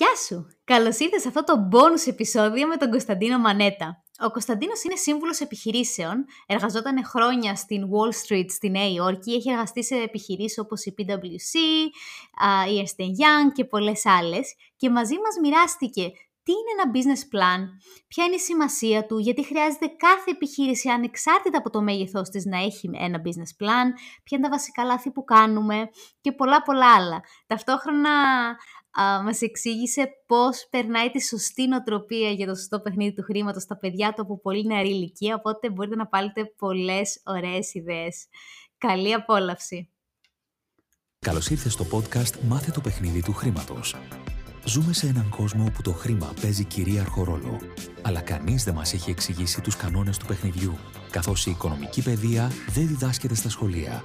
Γεια σου! Καλώς ήρθες σε αυτό το bonus επεισόδιο με τον Κωνσταντίνο Μανέτα. Ο Κωνσταντίνος είναι σύμβουλος επιχειρήσεων. Εργαζόταν χρόνια στην Wall Street στη Νέα Υόρκη. Έχει εργαστεί σε επιχειρήσεις όπως η PwC, η Ernst Young και πολλές άλλες. Και μαζί μας μοιράστηκε τι είναι ένα business plan, ποια είναι η σημασία του, γιατί χρειάζεται κάθε επιχείρηση ανεξάρτητα από το μέγεθός της να έχει ένα business plan, ποια είναι τα βασικά λάθη που κάνουμε και πολλά πολλά άλλα. Ταυτόχρονα α, μας εξήγησε πώς περνάει τη σωστή νοοτροπία για το σωστό παιχνίδι του χρήματος στα παιδιά του από πολύ νεαρή ηλικία, οπότε μπορείτε να πάρετε πολλές ωραίες ιδέες. Καλή απόλαυση! Καλώς ήρθες στο podcast «Μάθε το παιχνίδι του χρήματος». Ζούμε σε έναν κόσμο όπου το χρήμα παίζει κυρίαρχο ρόλο, αλλά κανείς δεν μας έχει εξηγήσει τους κανόνες του παιχνιδιού, καθώς η οικονομική παιδεία δεν διδάσκεται στα σχολεία.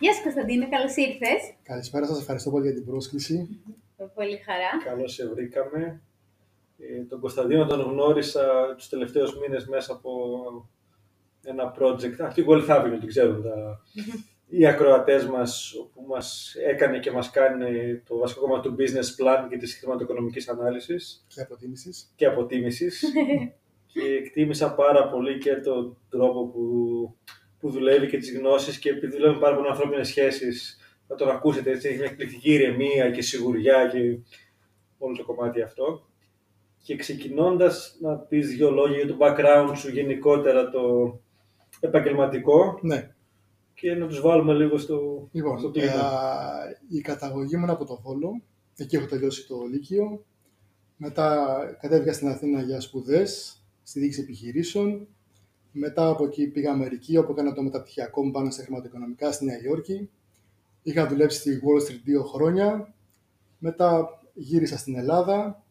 Γεια σου Κωνσταντίνε, καλώς ήρθες. Καλησπέρα σας, ευχαριστώ πολύ για την πρόσκληση. Με πολύ χαρά. Καλώς σε βρήκαμε. Ε, τον Κωνσταντίνο τον γνώρισα τους τελευταίους μήνες μέσα από ένα project. Αυτή η Wealth Avenue, την ξέρουν τα, οι ακροατές μας, που μας έκανε και μας κάνει το βασικό κομμάτι του business plan και της χρηματοοικονομικής ανάλυσης. Και αποτίμησης. Και αποτίμησης. και εκτίμησα πάρα πολύ και τον τρόπο που, που δουλεύει και τις γνώσεις και επειδή δουλεύουμε πάρα πολύ ανθρώπινες σχέσεις, θα τον ακούσετε έτσι, έχει μια εκπληκτική ηρεμία και σιγουριά και όλο το κομμάτι αυτό. Και ξεκινώντας να πεις δύο λόγια για το background σου γενικότερα το επαγγελματικό. Ναι. Και να τους βάλουμε λίγο στο, Λοιπόν, στο κλίμα. ε, η καταγωγή μου είναι από το Βόλο. Εκεί έχω τελειώσει το Λύκειο. Μετά κατέβηκα στην Αθήνα για σπουδές, στη διοίκηση επιχειρήσεων. Μετά από εκεί πήγα Αμερική, όπου έκανα το μεταπτυχιακό μου πάνω στα χρηματοοικονομικά στη Νέα Υόρκη. Είχα δουλέψει στη Wall Street δύο χρόνια. Μετά γύρισα στην Ελλάδα.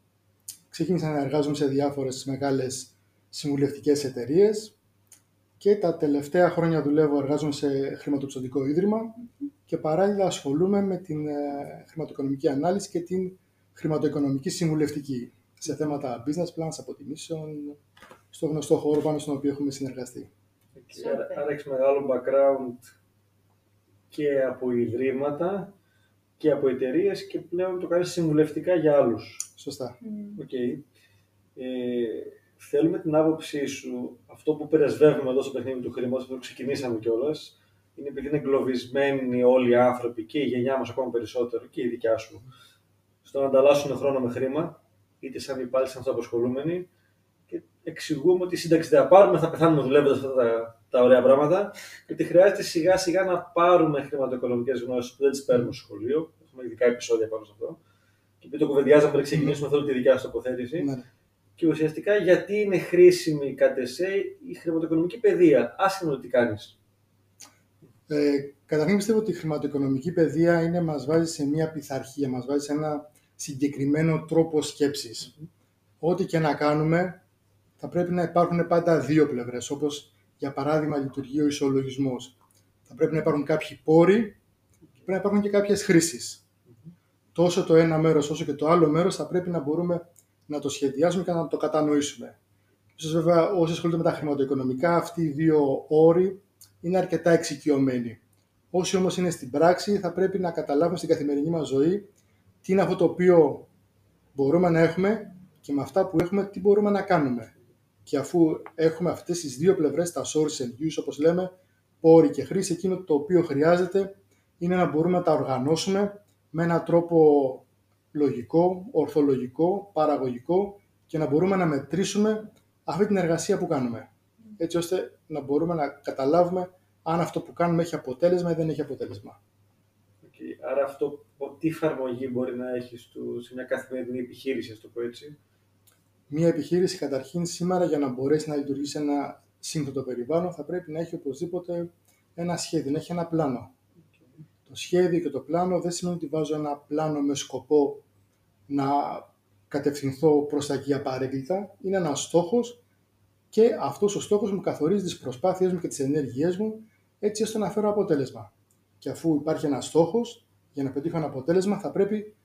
Ξεκίνησα να εργάζομαι σε διάφορες μεγάλες συμβουλευτικές εταιρείες και τα τελευταία χρόνια δουλεύω, εργάζομαι σε χρηματοπιστωτικό ίδρυμα και παράλληλα ασχολούμαι με την ε, χρηματοοικονομική ανάλυση και την χρηματοοικονομική συμβουλευτική σε θέματα business plans, αποτιμήσεων, στο γνωστό χώρο πάνω στον οποίο έχουμε συνεργαστεί. Και άρα- Άρα έχεις μεγάλο background και από ιδρύματα και από εταιρείες και πλέον το κάνεις συμβουλευτικά για άλλους. Σωστά. Οκ. Ε, θέλουμε την άποψή σου, αυτό που πρεσβεύουμε εδώ στο παιχνίδι του χρήματος, που ξεκινήσαμε κιόλας, είναι επειδή είναι εγκλωβισμένοι όλοι οι άνθρωποι και η γενιά μας ακόμα περισσότερο και η δικιά σου, στο να ανταλλάσσουν χρόνο με χρήμα, είτε σαν υπάλληλοι, σαν αυτοαπασχολούμενοι, και εξηγούμε ότι η σύνταξη δεν θα πάρουμε, θα πεθάνουμε δουλεύοντας αυτά τα, τα ωραία πράγματα, και ότι χρειάζεται σιγά σιγά να πάρουμε χρηματοοικονομικές γνώσεις που δεν τις παίρνουμε στο σχολείο. Έχουμε ειδικά επεισόδια πάνω σε αυτό. Και επειδή το κουβεντιάζαμε πριν ξεκινήσουμε, θέλω τη δικιά σου τοποθέτηση. Ναι. Και ουσιαστικά γιατί είναι χρήσιμη κατ' εσέ η χρηματοοικονομική παιδεία, άσχημα το τι κάνεις. Ε, καταρχήν πιστεύω ότι η χρηματοοικονομική παιδεία είναι, μας βάζει σε μια πειθαρχία, μας βάζει σε ένα συγκεκριμένο τρόπο σκέψης. Ό,τι και να κάνουμε, θα πρέπει να υπάρχουν πάντα δύο πλευρές, όπως για παράδειγμα λειτουργεί ο ισολογισμός. Θα πρέπει να υπάρχουν κάποιοι πόροι και πρέπει να υπάρχουν και κάποιες χρήσεις. Τόσο το ένα μέρος όσο και το άλλο μέρος θα πρέπει να μπορούμε να το σχεδιάσουμε και να το κατανοήσουμε. Ίσως βέβαια όσοι ασχολούνται με τα χρηματοοικονομικά, αυτοί οι δύο όροι είναι αρκετά εξοικειωμένοι. Όσοι όμως είναι στην πράξη θα πρέπει να καταλάβουμε στην καθημερινή μας ζωή τι είναι αυτό το οποίο μπορούμε να έχουμε και με αυτά που έχουμε τι μπορούμε να κάνουμε. Και αφού έχουμε αυτές τις δύο πλευρές, τα source and use όπως λέμε, πόροι και χρήση, εκείνο το οποίο χρειάζεται είναι να μπορούμε να τα οργανώσουμε με έναν τρόπο λογικό, ορθολογικό, παραγωγικό και να μπορούμε να μετρήσουμε αυτή την εργασία που κάνουμε. Έτσι ώστε να μπορούμε να καταλάβουμε αν αυτό που κάνουμε έχει αποτέλεσμα ή δεν έχει αποτέλεσμα. Okay. Άρα αυτό τι εφαρμογή μπορεί να έχει στο, σε μια καθημερινή επιχείρηση, ας το πω έτσι. Μία επιχείρηση καταρχήν σήμερα για να μπορέσει να λειτουργήσει σε ένα σύνθετο περιβάλλον θα πρέπει να έχει οπωσδήποτε ένα σχέδιο, να έχει ένα πλάνο. Το σχέδιο και το πλάνο δεν σημαίνει ότι βάζω ένα πλάνο με σκοπό να κατευθυνθώ προς τα εκεί απαρέγκλητα. Είναι ένας στόχος και αυτός ο στόχος μου καθορίζει τις προσπάθειές μου και τις ενέργειές μου έτσι ώστε να φέρω αποτέλεσμα. Και αφού υπάρχει ένας στόχος, για να πετύχω ένα αποτέλεσμα θα πρέπει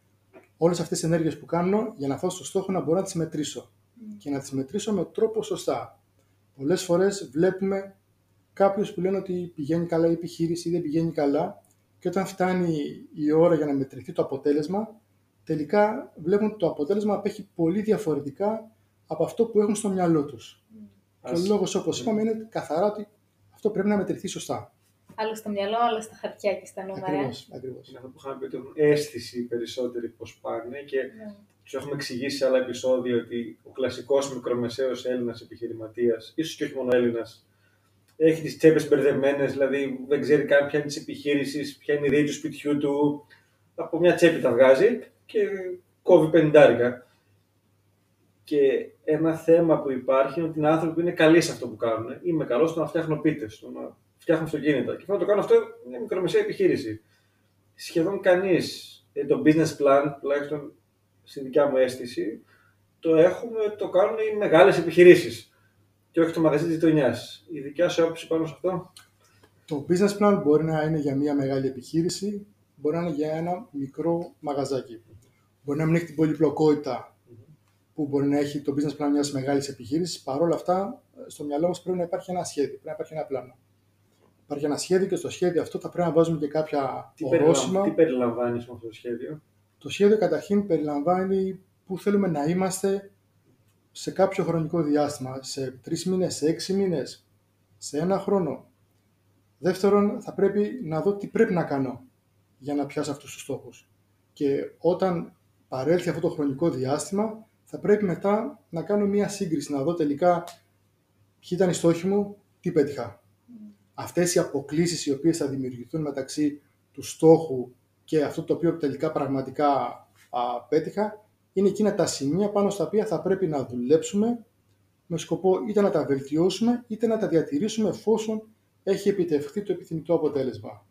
όλες αυτές τις ενέργειες που κάνω για να φτάσω στο στόχο να μπορώ να τις μετρήσω. Και να τις μετρήσω με τρόπο σωστά. Πολλές φορές βλέπουμε κάποιους που λένε ότι πηγαίνει καλά η επιχείρηση ή δεν πηγαίνει καλά και όταν φτάνει η ώρα για να μετρηθεί το αποτέλεσμα, τελικά βλέπουν ότι το αποτέλεσμα απέχει πολύ διαφορετικά από αυτό που έχουν στο μυαλό τους. Και ο λόγος, όπως είπαμε, είναι καθαρά ότι αυτό πρέπει να μετρηθεί σωστά. Άλλο στο μυαλό, άλλο στα χαρτιά και στα νούμερα. Ακριβώς, ακριβώς. Είναι αυτό που είχαμε πει ότι έχουν αίσθηση περισσότεροι πώ πάνε και Ναι. τους έχουμε εξηγήσει σε άλλα επεισόδια ότι ο κλασικός μικρομεσαίος Έλληνας επιχειρηματίας, ίσως και όχι μόνο Έλληνας, έχει τις τσέπες μπερδεμένες, δηλαδή δεν ξέρει καν ποια είναι της επιχείρησης, ποια είναι η ιδέα του σπιτιού του. Από μια τσέπη τα βγάζει και κόβει πενιντάρικα. Και ένα θέμα που υπάρχει είναι ότι οι άνθρωποι είναι καλοί σε αυτό που κάνουν. Είμαι καλός στο να φτιάχνω πίτες, στο να φτιάχνω αυτοκίνητα. Και θέλω να το κάνω αυτό μια μικρομεσαία επιχείρηση. Σχεδόν κανείς το business plan, τουλάχιστον στη δικιά μου αίσθηση, το έχουμε, το κάνουν οι μεγάλες επιχειρήσεις. Και όχι το μαγαζί της γειτονιάς. Η δικιά σου άποψη πάνω σε αυτό; Το business plan μπορεί να είναι για μια μεγάλη επιχείρηση, μπορεί να είναι για ένα μικρό μαγαζάκι. Μπορεί να μην έχει την πολυπλοκότητα που μπορεί να έχει το business plan μιας μεγάλης επιχείρησης. Παρ' όλα αυτά, στο μυαλό μας πρέπει να υπάρχει ένα σχέδιο, πρέπει να υπάρχει ένα πλάνο. Υπάρχει ένα σχέδιο και στο σχέδιο αυτό θα πρέπει να βάζουμε και κάποια Τι, ορόσημα. περιλαμβάνει, τι περιλαμβάνει με αυτό το σχέδιο; Το σχέδιο καταρχήν περιλαμβάνει πού θέλουμε να είμαστε σε κάποιο χρονικό διάστημα, σε τρεις μήνες, σε έξι μήνες, σε ένα χρόνο. Δεύτερον, θα πρέπει να δω τι πρέπει να κάνω για να πιάσω αυτούς τους στόχους. Και όταν παρέλθει αυτό το χρονικό διάστημα, θα πρέπει μετά να κάνω μία σύγκριση, να δω τελικά ποιοι ήταν οι στόχοι μου, τι πέτυχα. Αυτές οι αποκλίσεις οι οποίες θα δημιουργηθούν μεταξύ του στόχου και αυτό το οποίο τελικά πραγματικά α, πέτυχα, είναι εκείνα τα σημεία πάνω στα οποία θα πρέπει να δουλέψουμε με σκοπό είτε να τα βελτιώσουμε είτε να τα διατηρήσουμε εφόσον έχει επιτευχθεί το επιθυμητό αποτέλεσμα.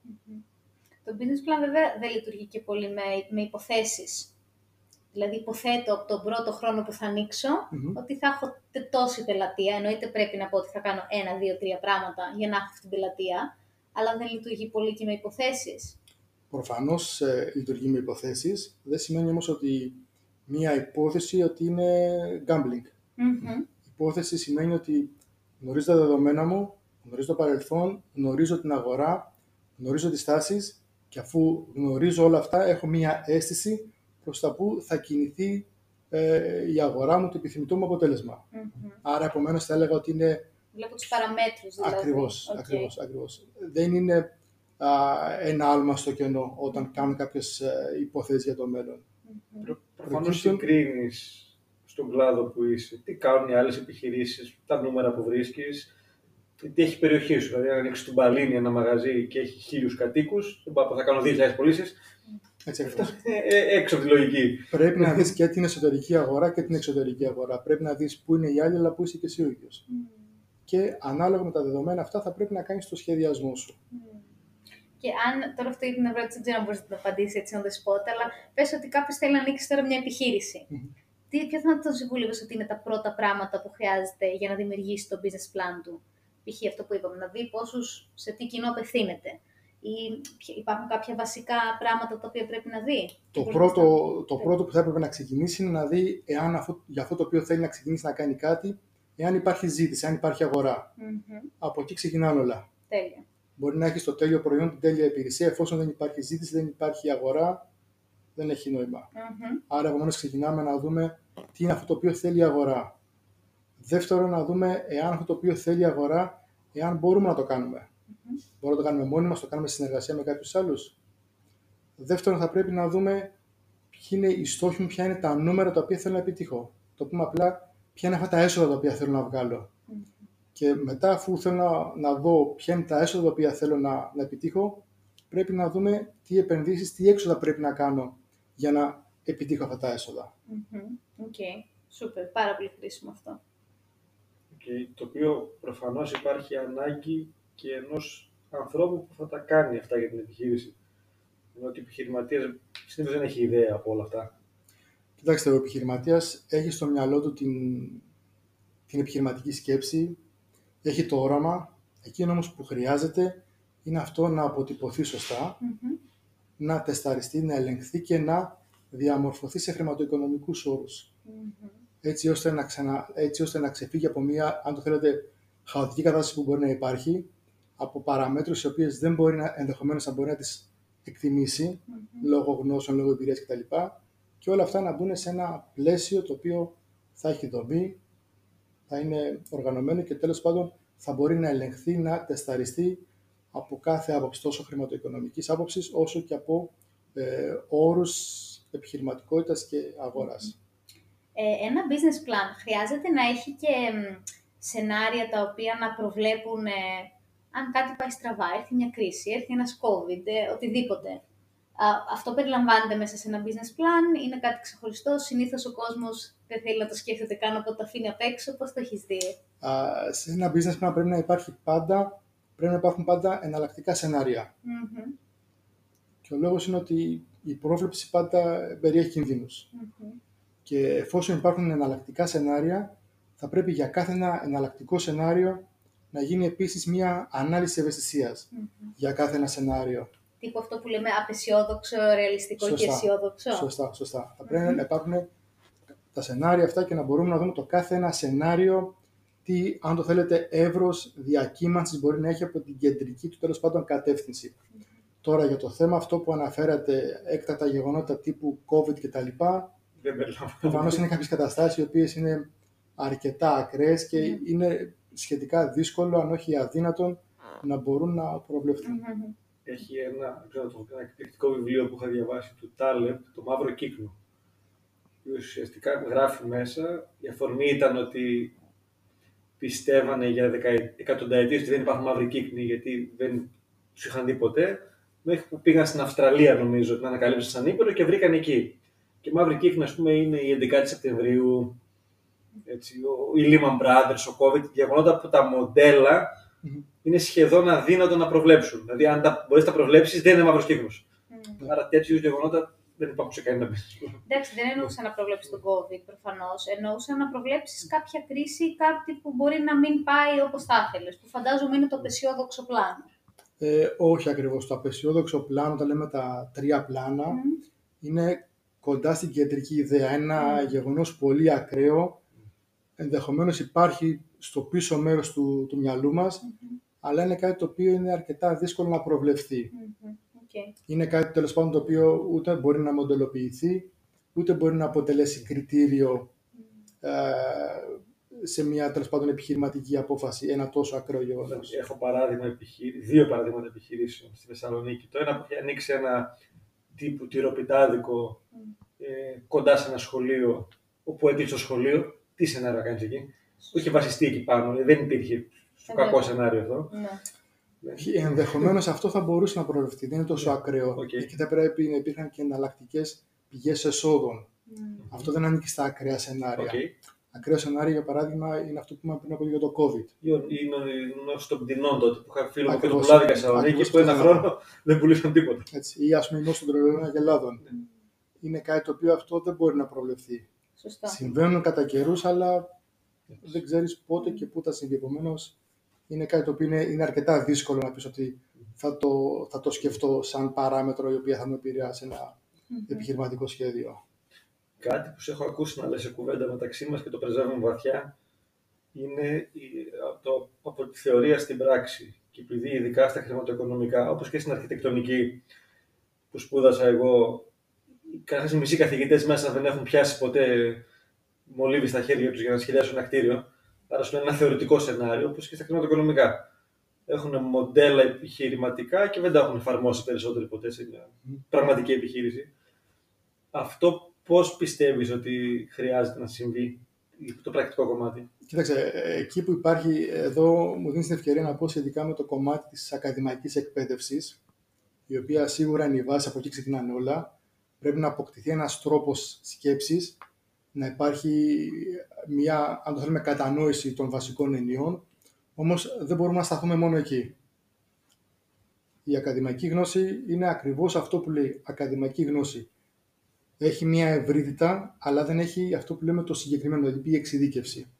Το business plan βέβαια δεν λειτουργεί και πολύ με, με υποθέσεις. Δηλαδή υποθέτω από τον πρώτο χρόνο που θα ανοίξω Μμμ. ότι θα έχω τε- τόση πελατεία. Εννοείται πρέπει να πω ότι θα κάνω ένα, δύο, τρία πράγματα για να έχω αυτή την πελατεία. Αλλά δεν λειτουργεί πολύ και με υποθέσεις. Προφανώς ε, λειτουργεί με υποθέσεις, δεν σημαίνει όμως ότι μία υπόθεση ότι είναι gambling. Μμμ. Υπόθεση σημαίνει ότι γνωρίζω τα δεδομένα μου, γνωρίζω το παρελθόν, γνωρίζω την αγορά, γνωρίζω τις τάσεις και αφού γνωρίζω όλα αυτά έχω μία αίσθηση προς τα που θα κινηθεί ε, η αγορά μου, το επιθυμητό μου αποτέλεσμα. Μμμ. Άρα επομένως θα έλεγα ότι είναι Βλέπω τους παραμέτρους δηλαδή. ακριβώς, Οκ. ακριβώς, ακριβώς. Δεν είναι α, ένα άλμα στο κενό όταν κάνουμε κάποιες ε, υποθέσεις για το μέλλον. Μμμ. Προφανώς Προκύπτουν- συγκρίνεις στον κλάδο που είσαι. Τι κάνουν οι άλλες επιχειρήσεις, τα νούμερα που βρίσκεις, τι έχει η περιοχή σου. Δηλαδή, αν ανοίξεις του Μπαλίνι ένα μαγαζί και έχει χίλιους κατοίκους, δεν πάω θα κάνω 2.000 πωλήσεις. Έτσι ακριβώς. Ε, ε, έξω από τη λογική. Πρέπει να δεις και την εσωτερική αγορά και την εξωτερική αγορά. Πρέπει να δεις πού είναι οι άλλοι, αλλά πού είσαι και εσύ ο ίδιος. Μμμ. Και ανάλογα με τα δεδομένα αυτά θα πρέπει να κάνεις το σχεδιασμό σου. Μμμ. Και αν τώρα αυτή την ερώτηση δεν ξέρω αν μπορείς να την απαντήσεις έτσι on the spot, αλλά πες ότι κάποιος θέλει να ανοίξει τώρα μια επιχείρηση. Μμμ. Τι, ποιο θα ήταν το συμβούλιο σου ότι είναι τα πρώτα πράγματα που χρειάζεται για να δημιουργήσει το business plan του; Π.χ. αυτό που είπαμε, να δει πόσους, σε τι κοινό απευθύνεται. Ή ποια- υπάρχουν κάποια βασικά πράγματα τα οποία πρέπει να δει; Το Πολύ πρώτο, μπροστά. το πρώτο που θα έπρεπε να ξεκινήσει είναι να δει εάν αυτό, για αυτό το οποίο θέλει να ξεκινήσει να κάνει κάτι, εάν υπάρχει ζήτηση, αν υπάρχει αγορά. Μμμ. Από εκεί ξεκινάνε όλα. Τέλεια. Μπορεί να έχεις το τέλειο προϊόν, την τέλεια υπηρεσία, εφόσον δεν υπάρχει ζήτηση, δεν υπάρχει αγορά, δεν έχει νόημα. Μμμ. Άρα, επομένως, ξεκινάμε να δούμε τι είναι αυτό το οποίο θέλει η αγορά. Δεύτερον, να δούμε εάν αυτό το οποίο θέλει η αγορά, εάν μπορούμε να το κάνουμε. Μπορούμε να το κάνουμε μόνοι μας, το κάνουμε σε συνεργασία με κάποιους άλλους. Δεύτερον, θα πρέπει να δούμε ποιοι είναι οι στόχοι μου, ποια είναι τα νούμερα τα οποία θέλω να επιτύχω. Το πούμε απλά, ποια είναι αυτά τα έσοδα τα οποία θέλω να βγάλω. Μμμ. Και μετά, αφού θέλω να, να δω ποια είναι τα έσοδα τα οποία θέλω να, να επιτύχω, πρέπει να δούμε τι επενδύσεις, τι έξοδα πρέπει να κάνω για να επιτύχω αυτά τα έσοδα. Μμμ. Οκ. Σούπερ. Πάρα πολύ χρήσιμο αυτό. Και το οποίο προφανώς υπάρχει ανάγκη και ενός ανθρώπου που θα τα κάνει αυτά για την επιχείρηση. Ενώ ότι ο επιχειρηματίας συνήθως δεν έχει ιδέα από όλα αυτά. Κοιτάξτε, ο επιχειρηματίας έχει στο μυαλό του την, την επιχειρηματική σκέψη, έχει το όραμα. Εκείνο όμως που χρειάζεται είναι αυτό να αποτυπωθεί σωστά, να τεσταριστεί, να ελεγχθεί και να διαμορφωθεί σε χρηματοοικονομικούς όρους. Έτσι, ώστε να ξανα, έτσι ώστε να ξεφύγει από μια, αν το θέλετε, χαοτική κατάσταση που μπορεί να υπάρχει, από παραμέτρους οι οποίες δεν μπορεί να, ενδεχομένως να μπορεί να τις εκτιμήσει, λόγω γνώσεων, λόγω εμπειρίας κτλ. Και όλα αυτά να μπουν σε ένα πλαίσιο το οποίο θα έχει δομή, θα είναι οργανωμένο και τέλος πάντων θα μπορεί να ελεγχθεί, να τεσταριστεί από κάθε άποψη, τόσο χρηματοοικονομικής άποψης, όσο και από ε, όρους επιχειρηματικότητας και αγοράς. Ε, ένα business plan χρειάζεται να έχει και σενάρια τα οποία να προβλέπουν ε, αν κάτι πάει στραβά, έρθει μια κρίση, έρθει ένας COVID, ε, οτιδήποτε. αυτό περιλαμβάνεται μέσα σε ένα business plan, είναι κάτι ξεχωριστό, συνήθως ο κόσμος δεν θέλει να το σκέφτεται καν από το αφήνει απ' έξω, πώς το έχεις δει; σε ένα business plan πρέπει να υπάρχει πάντα, πρέπει να υπάρχουν πάντα εναλλακτικά Και ο λόγος είναι ότι η πρόβλεψη πάντα περιέχει Και εφόσον υπάρχουν εναλλακτικά σενάρια, θα πρέπει για κάθε ένα εναλλακτικό σενάριο να γίνει επίσης μια ανάλυση για κάθε ένα σενάριο. Τύπο αυτό που λέμε απεσιόδοξο, ρεαλιστικό και αισιόδοξο. Σωστά, σωστά. Θα πρεπει να υπάρχουν τα σενάρια αυτά και να μπορούμε να δούμε το κάθε ένα σενάριο τι, αν το θέλετε, εύρος διακύμανσης μπορεί να έχει από την κεντρική του τέλος πάντων κατεύθυνση. Τώρα για το θέμα αυτό που αναφέρατε, έκτατα γεγονότα τύπου COVID κτλ. Προφανώς είναι κάποιες καταστάσεις οι οποίες είναι αρκετά ακραίες και ναι. είναι σχετικά δύσκολο, αν όχι αδύνατον, να μπορούν να προβλεφθούν. Έχει ένα, ξέρω, ένα εκπληκτικό βιβλίο που είχα διαβάσει του Τάλεπ, το Μαύρο Κύκνο. Ουσιαστικά γράφει μέσα, η αφορμή ήταν ότι πιστεύανε για εκατονταετίες ότι δεν υπάρχουν μαύροι κύκνοι γιατί δεν τους είχαν δει ποτέ μέχρι που πήγαν στην Αυστραλία, νομίζω, την ανακαλύψαν σαν ύπερο και βρήκαν εκεί. Και η Μαύρη Κύκνη, ας πούμε, είναι η 11η Σεπτεμβρίου, έτσι, ο, η Lehman Brothers, ο COVID, γεγονότα που τα μοντέλα mm-hmm. είναι σχεδόν αδύνατο να προβλέψουν. Δηλαδή, αν τα μπορείς να προβλέψεις, δεν είναι μαύρος κύκνο. Mm. Άρα, τέτοιου γεγονότα δεν υπάρχουν σε κανένα business. Εντάξει, δεν εννοούσα να προβλέψεις τον COVID προφανώς. Εννοούσα να προβλέψεις κάποια κρίση ή κάτι που μπορεί να μην πάει όπως θα ήθελες. Που φαντάζομαι είναι το απεσιόδοξο πλάνο. Ε, όχι ακριβώς. Το απεσιόδοξο πλάνο, τα λέμε τα τρία πλάνα, είναι κοντά στην κεντρική ιδέα. Ένα mm. γεγονός πολύ ακραίο, ενδεχομένως υπάρχει στο πίσω μέρος του, του μυαλού μας, αλλά είναι κάτι το οποίο είναι αρκετά δύσκολο να προβλεφθεί. Okay. Είναι κάτι τέλος πάντων το οποίο ούτε μπορεί να μοντελοποιηθεί, ούτε μπορεί να αποτελέσει κριτήριο ε, σε μια τέλος πάντων επιχειρηματική απόφαση ένα τόσο ακραίο γεγονός. Έχω παράδειγμα επιχείρη... δύο παραδείγματα επιχειρήσεων στη Θεσσαλονίκη. Το ένα που έχει ανοίξει ένα τύπου τυροπιτάδικο ε, κοντά σε ένα σχολείο, όπου έκλεισε το σχολείο. Τι σενάριο κάνεις εκεί, που είχε βασιστεί εκεί πάνω, δηλαδή δεν υπήρχε στο κακό σενάριο αυτό. Ναι. ναι. Ενδεχομένως αυτό θα μπορούσε να προβλεφθεί, δεν είναι τόσο ναι. ακραίο. Okay. Και θα πρέπει να υπήρχαν και εναλλακτικές πηγές εσόδων. Mm. Αυτό δεν ανήκει στα ακραία σενάρια. Okay. Ακραίο σενάριο, για παράδειγμα, είναι αυτό που είπαμε πριν από για το COVID. Είναι ο των πτηνών τότε που είχα φίλο μου και το πουλάδικα σε Θεσσαλονίκη που ένα χρόνο δεν πουλήσαν τίποτα. Έτσι, ή ας πούμε η νόσο των τρελών αγελάδων. Mm. Είναι κάτι το οποίο αυτό δεν μπορεί να προβλεφθεί. Σωστά. Συμβαίνουν κατά καιρούς, αλλά δεν ξέρεις πότε και πού θα συμβεί. Επομένω, είναι κάτι το οποίο είναι, είναι αρκετά δύσκολο να πεις ότι θα το, θα το σκεφτώ σαν παράμετρο η οποία θα μου επηρεάσει ένα mm-hmm. επιχειρηματικό σχέδιο. Κάτι που σε έχω ακούσει να λες σε κουβέντα μεταξύ μας και το πρεζεύουμε βαθιά είναι το, από τη θεωρία στην πράξη. Και επειδή ειδικά στα χρηματοοικονομικά, όπως και στην αρχιτεκτονική που σπούδασα εγώ, κάθε μισοί καθηγητές μέσα δεν έχουν πιάσει ποτέ μολύβι στα χέρια τους για να σχεδιάσουν ένα κτίριο. Άρα σου ένα θεωρητικό σενάριο, όπως και στα χρηματοοικονομικά. Έχουν μοντέλα επιχειρηματικά και δεν τα έχουν εφαρμόσει περισσότερο ποτέ σε μια πραγματική επιχείρηση. Αυτό πώς πιστεύεις ότι χρειάζεται να συμβεί το πρακτικό κομμάτι; Κοίταξε, εκεί που υπάρχει, εδώ μου δίνεις την ευκαιρία να πω σχετικά με το κομμάτι της ακαδημαϊκής εκπαίδευσης, η οποία σίγουρα είναι η βάση, από εκεί ξεκινάνε όλα. Πρέπει να αποκτηθεί ένας τρόπος σκέψης, να υπάρχει μια, αν το θέλουμε, κατανόηση των βασικών ενιών, όμως δεν μπορούμε να σταθούμε μόνο εκεί. Η ακαδημαϊκή γνώση είναι ακριβώς αυτό που λέει ακαδημαϊκή γνώση έχει μια ευρύτητα, αλλά δεν έχει αυτό που λέμε το συγκεκριμένο, δηλαδή η εξειδίκευση.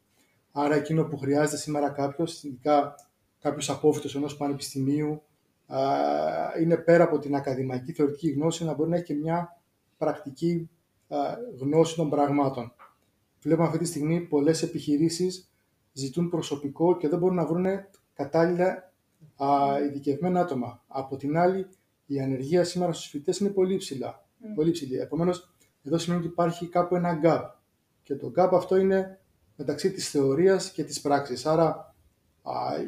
Άρα εκείνο που χρειάζεται σήμερα κάποιος, ειδικά κάποιος απόφυτος ενός πανεπιστημίου, είναι πέρα από την ακαδημαϊκή θεωρητική γνώση να μπορεί να έχει και μια πρακτική γνώση των πραγμάτων. Βλέπουμε αυτή τη στιγμή πολλές επιχειρήσεις ζητούν προσωπικό και δεν μπορούν να βρουν κατάλληλα ειδικευμένα άτομα. Από την άλλη, η ανεργία σήμερα στους φοιτητές είναι πολύ, ψηλά, mm. πολύ ψηλή. Επομένως, εδώ σημαίνει ότι υπάρχει κάπου ένα gap. Και το gap αυτό είναι μεταξύ της θεωρίας και της πράξης. Άρα,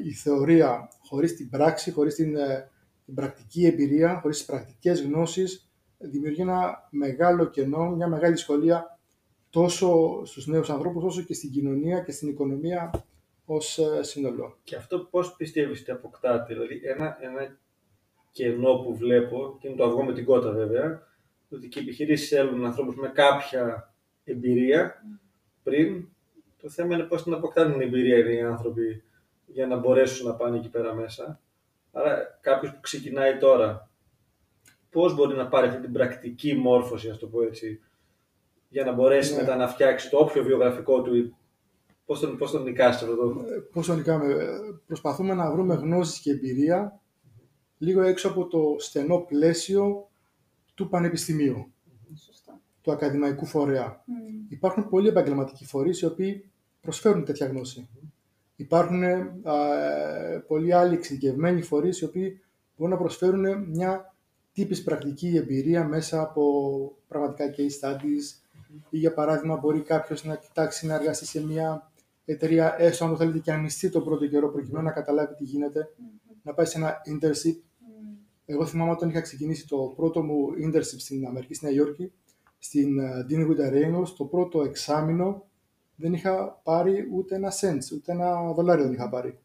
η θεωρία χωρίς την πράξη, χωρίς την, ε, την πρακτική εμπειρία, χωρίς τις πρακτικές γνώσεις, δημιουργεί ένα μεγάλο κενό, μια μεγάλη δυσκολία τόσο στους νέους ανθρώπους, όσο και στην κοινωνία και στην οικονομία ως ε, σύνολο. Και αυτό πώς πιστεύεις ότι αποκτάτε, δηλαδή ένα, ένα κενό που βλέπω, και είναι το αυγό με την κότα βέβαια, ότι και οι επιχειρήσεις θέλουν ανθρώπους με κάποια εμπειρία πριν. Το θέμα είναι πώς την αποκτάνε την εμπειρία οι άνθρωποι για να μπορέσουν να πάνε εκεί πέρα μέσα. Άρα κάποιος που ξεκινάει τώρα, πώς μπορεί να πάρει αυτή την πρακτική μόρφωση, ας το πω έτσι, για να μπορέσει ναι. μετά να φτιάξει το όποιο βιογραφικό του. Πώς τον, πώς τον νικάσει αυτό το. Ε, πώς τον νικάμε. Προσπαθούμε να βρούμε γνώσεις και εμπειρία λίγο έξω από το στενό πλαίσιο του πανεπιστημίου, του ακαδημαϊκού φορέα. Υπάρχουν πολλοί επαγγελματικοί φορείς οι οποίοι προσφέρουν τέτοια γνώση. Υπάρχουν ε, πολλοί άλλοι εξειδικευμένοι φορείς οι οποίοι μπορούν να προσφέρουν μια τύπης πρακτική εμπειρία μέσα από πραγματικά case studies ή για παράδειγμα μπορεί κάποιος να κοιτάξει να εργαστεί σε μια εταιρεία έστω αν το θέλετε και ανιστεί τον πρώτο καιρό προκειμένου να καταλάβει τι γινεται να πάει σε ένα internship εγώ θυμάμαι όταν είχα ξεκινήσει το πρώτο μου internship στην Αμερική, στη Νέα Υόρκη, στην ε, Dean Winter Reynolds, το πρώτο εξάμεινο δεν είχα πάρει ούτε ένα cent, ούτε ένα δολάριο δεν είχα πάρει.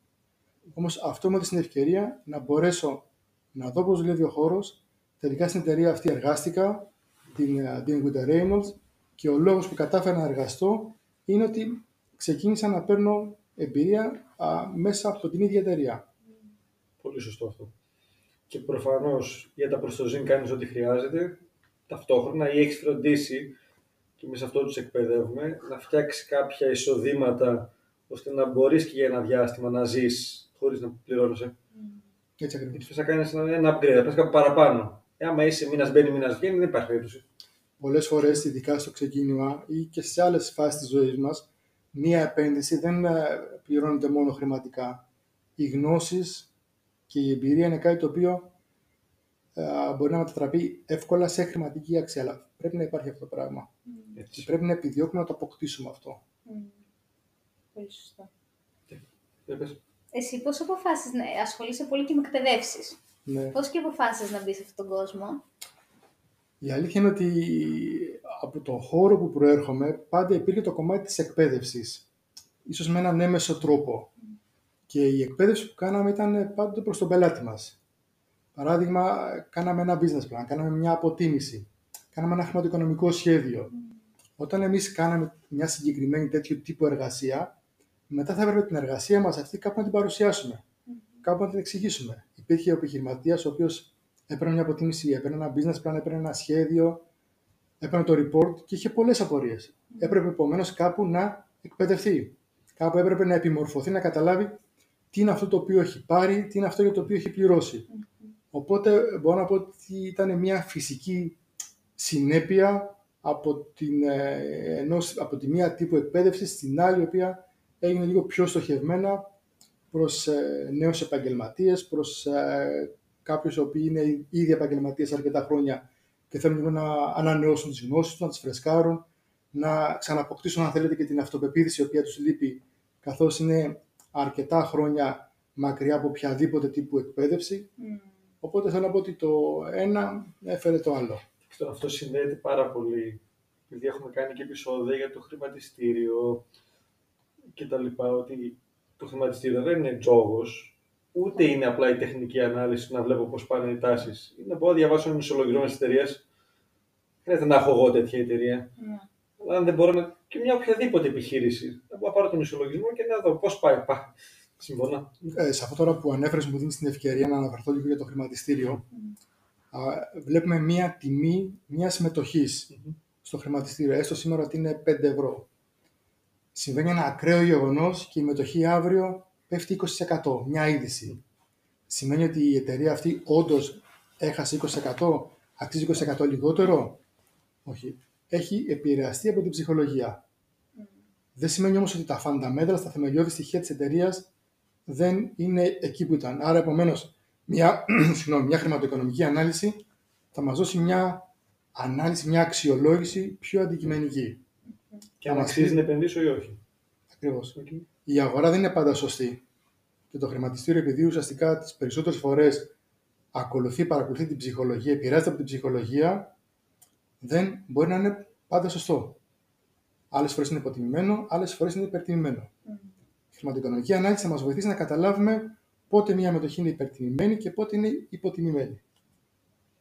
Όμως αυτό μου έδωσε την ευκαιρία να μπορέσω να δω πώς δουλεύει ο χώρος. Τελικά στην εταιρεία αυτή εργάστηκα, την ε, Dean Winter Reynolds, και ο λόγος που κατάφερα να εργαστώ είναι ότι ξεκίνησα να παίρνω εμπειρία α, μέσα από την ίδια εταιρεία. Πολύ σωστό αυτό και προφανώς για τα προστοζήν κάνεις ό,τι χρειάζεται, ταυτόχρονα ή έχεις φροντίσει, και εμείς αυτό τους εκπαιδεύουμε, να φτιάξεις κάποια εισοδήματα ώστε να μπορείς και για ένα διάστημα να ζεις χωρίς να πληρώνεσαι. Mm. Έτσι ακριβώς. Γιατί θα κάνεις ένα upgrade, θα κάπου παραπάνω. Ε, άμα είσαι μήνας μπαίνει, μήνας βγαίνει, δεν υπάρχει περίπτωση. Πολλές φορές, ειδικά στο ξεκίνημα ή και σε άλλες φάσεις της ζωής μας, μία επένδυση δεν ε, πληρώνεται μόνο χρηματικά. Οι γνώσεις και η εμπειρία είναι κάτι το οποίο ε, μπορεί να μετατραπεί εύκολα σε χρηματική αξία. Αλλά πρέπει να υπάρχει αυτό το πράγμα. Mm. Και πρέπει να επιδιώκουμε να το αποκτήσουμε αυτό. Mm. Πολύ σωστά. Εσύ πώς αποφάσισες να ασχολείσαι πολύ και με εκπαιδεύσεις; Ναι. Πώς και αποφάσισες να μπεις σε αυτόν τον κόσμο; Η αλήθεια είναι ότι από τον χώρο που προέρχομαι πάντα υπήρχε το κομμάτι της εκπαίδευσης. Ίσως με έναν έμεσο τρόπο. Και η εκπαίδευση που κάναμε ήταν πάντοτε προς τον πελάτη μας. Παράδειγμα, κάναμε ένα business plan, κάναμε μια αποτίμηση, κάναμε ένα χρηματοοικονομικό σχέδιο. Όταν εμείς κάναμε μια συγκεκριμένη τέτοιου τύπου εργασία, μετά θα έπρεπε την εργασία μας αυτή κάπου να την παρουσιάσουμε, κάπου να την εξηγήσουμε. Υπήρχε ο επιχειρηματίας ο οποίος έπαιρνε μια αποτίμηση, έπαιρνε ένα business plan, έπαιρνε ένα σχέδιο, έπαιρνε το report και είχε πολλές απορίες. Έπρεπε επομένως κάπου να εκπαιδευτεί. Κάπου έπρεπε να επιμορφωθεί, να καταλάβει τι είναι αυτό το οποίο έχει πάρει, τι είναι αυτό για το οποίο έχει πληρώσει. Οπότε μπορώ να πω ότι ήταν μια φυσική συνέπεια από, την, ε, ενός, από τη μία τύπου εκπαίδευση στην άλλη, η οποία έγινε λίγο πιο στοχευμένα προς ε, νέους επαγγελματίες, προς ε, κάποιους οι οποίοι είναι ήδη επαγγελματίες αρκετά χρόνια και θέλουν να ανανεώσουν τις γνώσεις τους, να τις φρεσκάρουν, να ξαναποκτήσουν, αν θέλετε, και την αυτοπεποίθηση η οποία τους λείπει, καθώς είναι αρκετά χρόνια μακριά από οποιαδήποτε τύπου εκπαίδευση. Mm. Οπότε θέλω να πω ότι το ένα έφερε το άλλο. Αυτό συνδέεται πάρα πολύ, επειδή έχουμε κάνει και επεισόδια για το χρηματιστήριο και τα λοιπά, ότι το χρηματιστήριο δεν είναι τζόγος, ούτε είναι απλά η τεχνική ανάλυση να βλέπω πώς πάνε οι τάσεις. Είναι να μπορώ να διαβάσω ένα ισολογισμό της εταιρείας. Χρειάζεται να έχω εγώ τέτοια εταιρεία. Mm. Αλλά αν δεν μπορώ να και μια οποιαδήποτε επιχείρηση. Να πάρω τον ισολογισμό και να δω πώς πάει. πάει. Συμφωνώ. Ε, σε αυτό τώρα που ανέφερες, μου δίνεις την ευκαιρία να αναφερθώ λίγο για το χρηματιστήριο. Mm. βλέπουμε μία τιμή μιας συμμετοχής mm-hmm. στο χρηματιστήριο, έστω σήμερα ότι είναι 5 ευρώ. Συμβαίνει ένα ακραίο γεγονός και η μετοχή αύριο πέφτει 20%. Μια είδηση. Σημαίνει ότι η εταιρεία αυτή όντως έχασε 20%, αξίζει 20% λιγότερο; Όχι. Έχει επηρεαστεί από την ψυχολογία. Δεν σημαίνει όμως ότι τα fundamental, τα θεμελιώδη στοιχεία της εταιρείας δεν είναι εκεί που ήταν. Άρα, επομένως, μια, μια χρηματοοικονομική ανάλυση θα μας δώσει μια ανάλυση, μια αξιολόγηση πιο αντικειμενική. Και αν αξίζει να επενδύσω ή όχι. Ακριβώς. Η αγορά δεν είναι πάντα σωστή. Και το χρηματιστήριο, επειδή ουσιαστικά τις περισσότερες φορές ακολουθεί, παρακολουθεί την ψυχολογία, επηρεάζεται από την ψυχολογία, δεν μπορεί να είναι πάντα σωστό. Άλλες φορές είναι υποτιμημένο, άλλες φορές είναι υπερτιμημένο. Mm. Η χρηματοοικονομική ανάλυση θα μας βοηθήσει να καταλάβουμε πότε μια μετοχή είναι υπερτιμημένη και πότε είναι υποτιμημένη.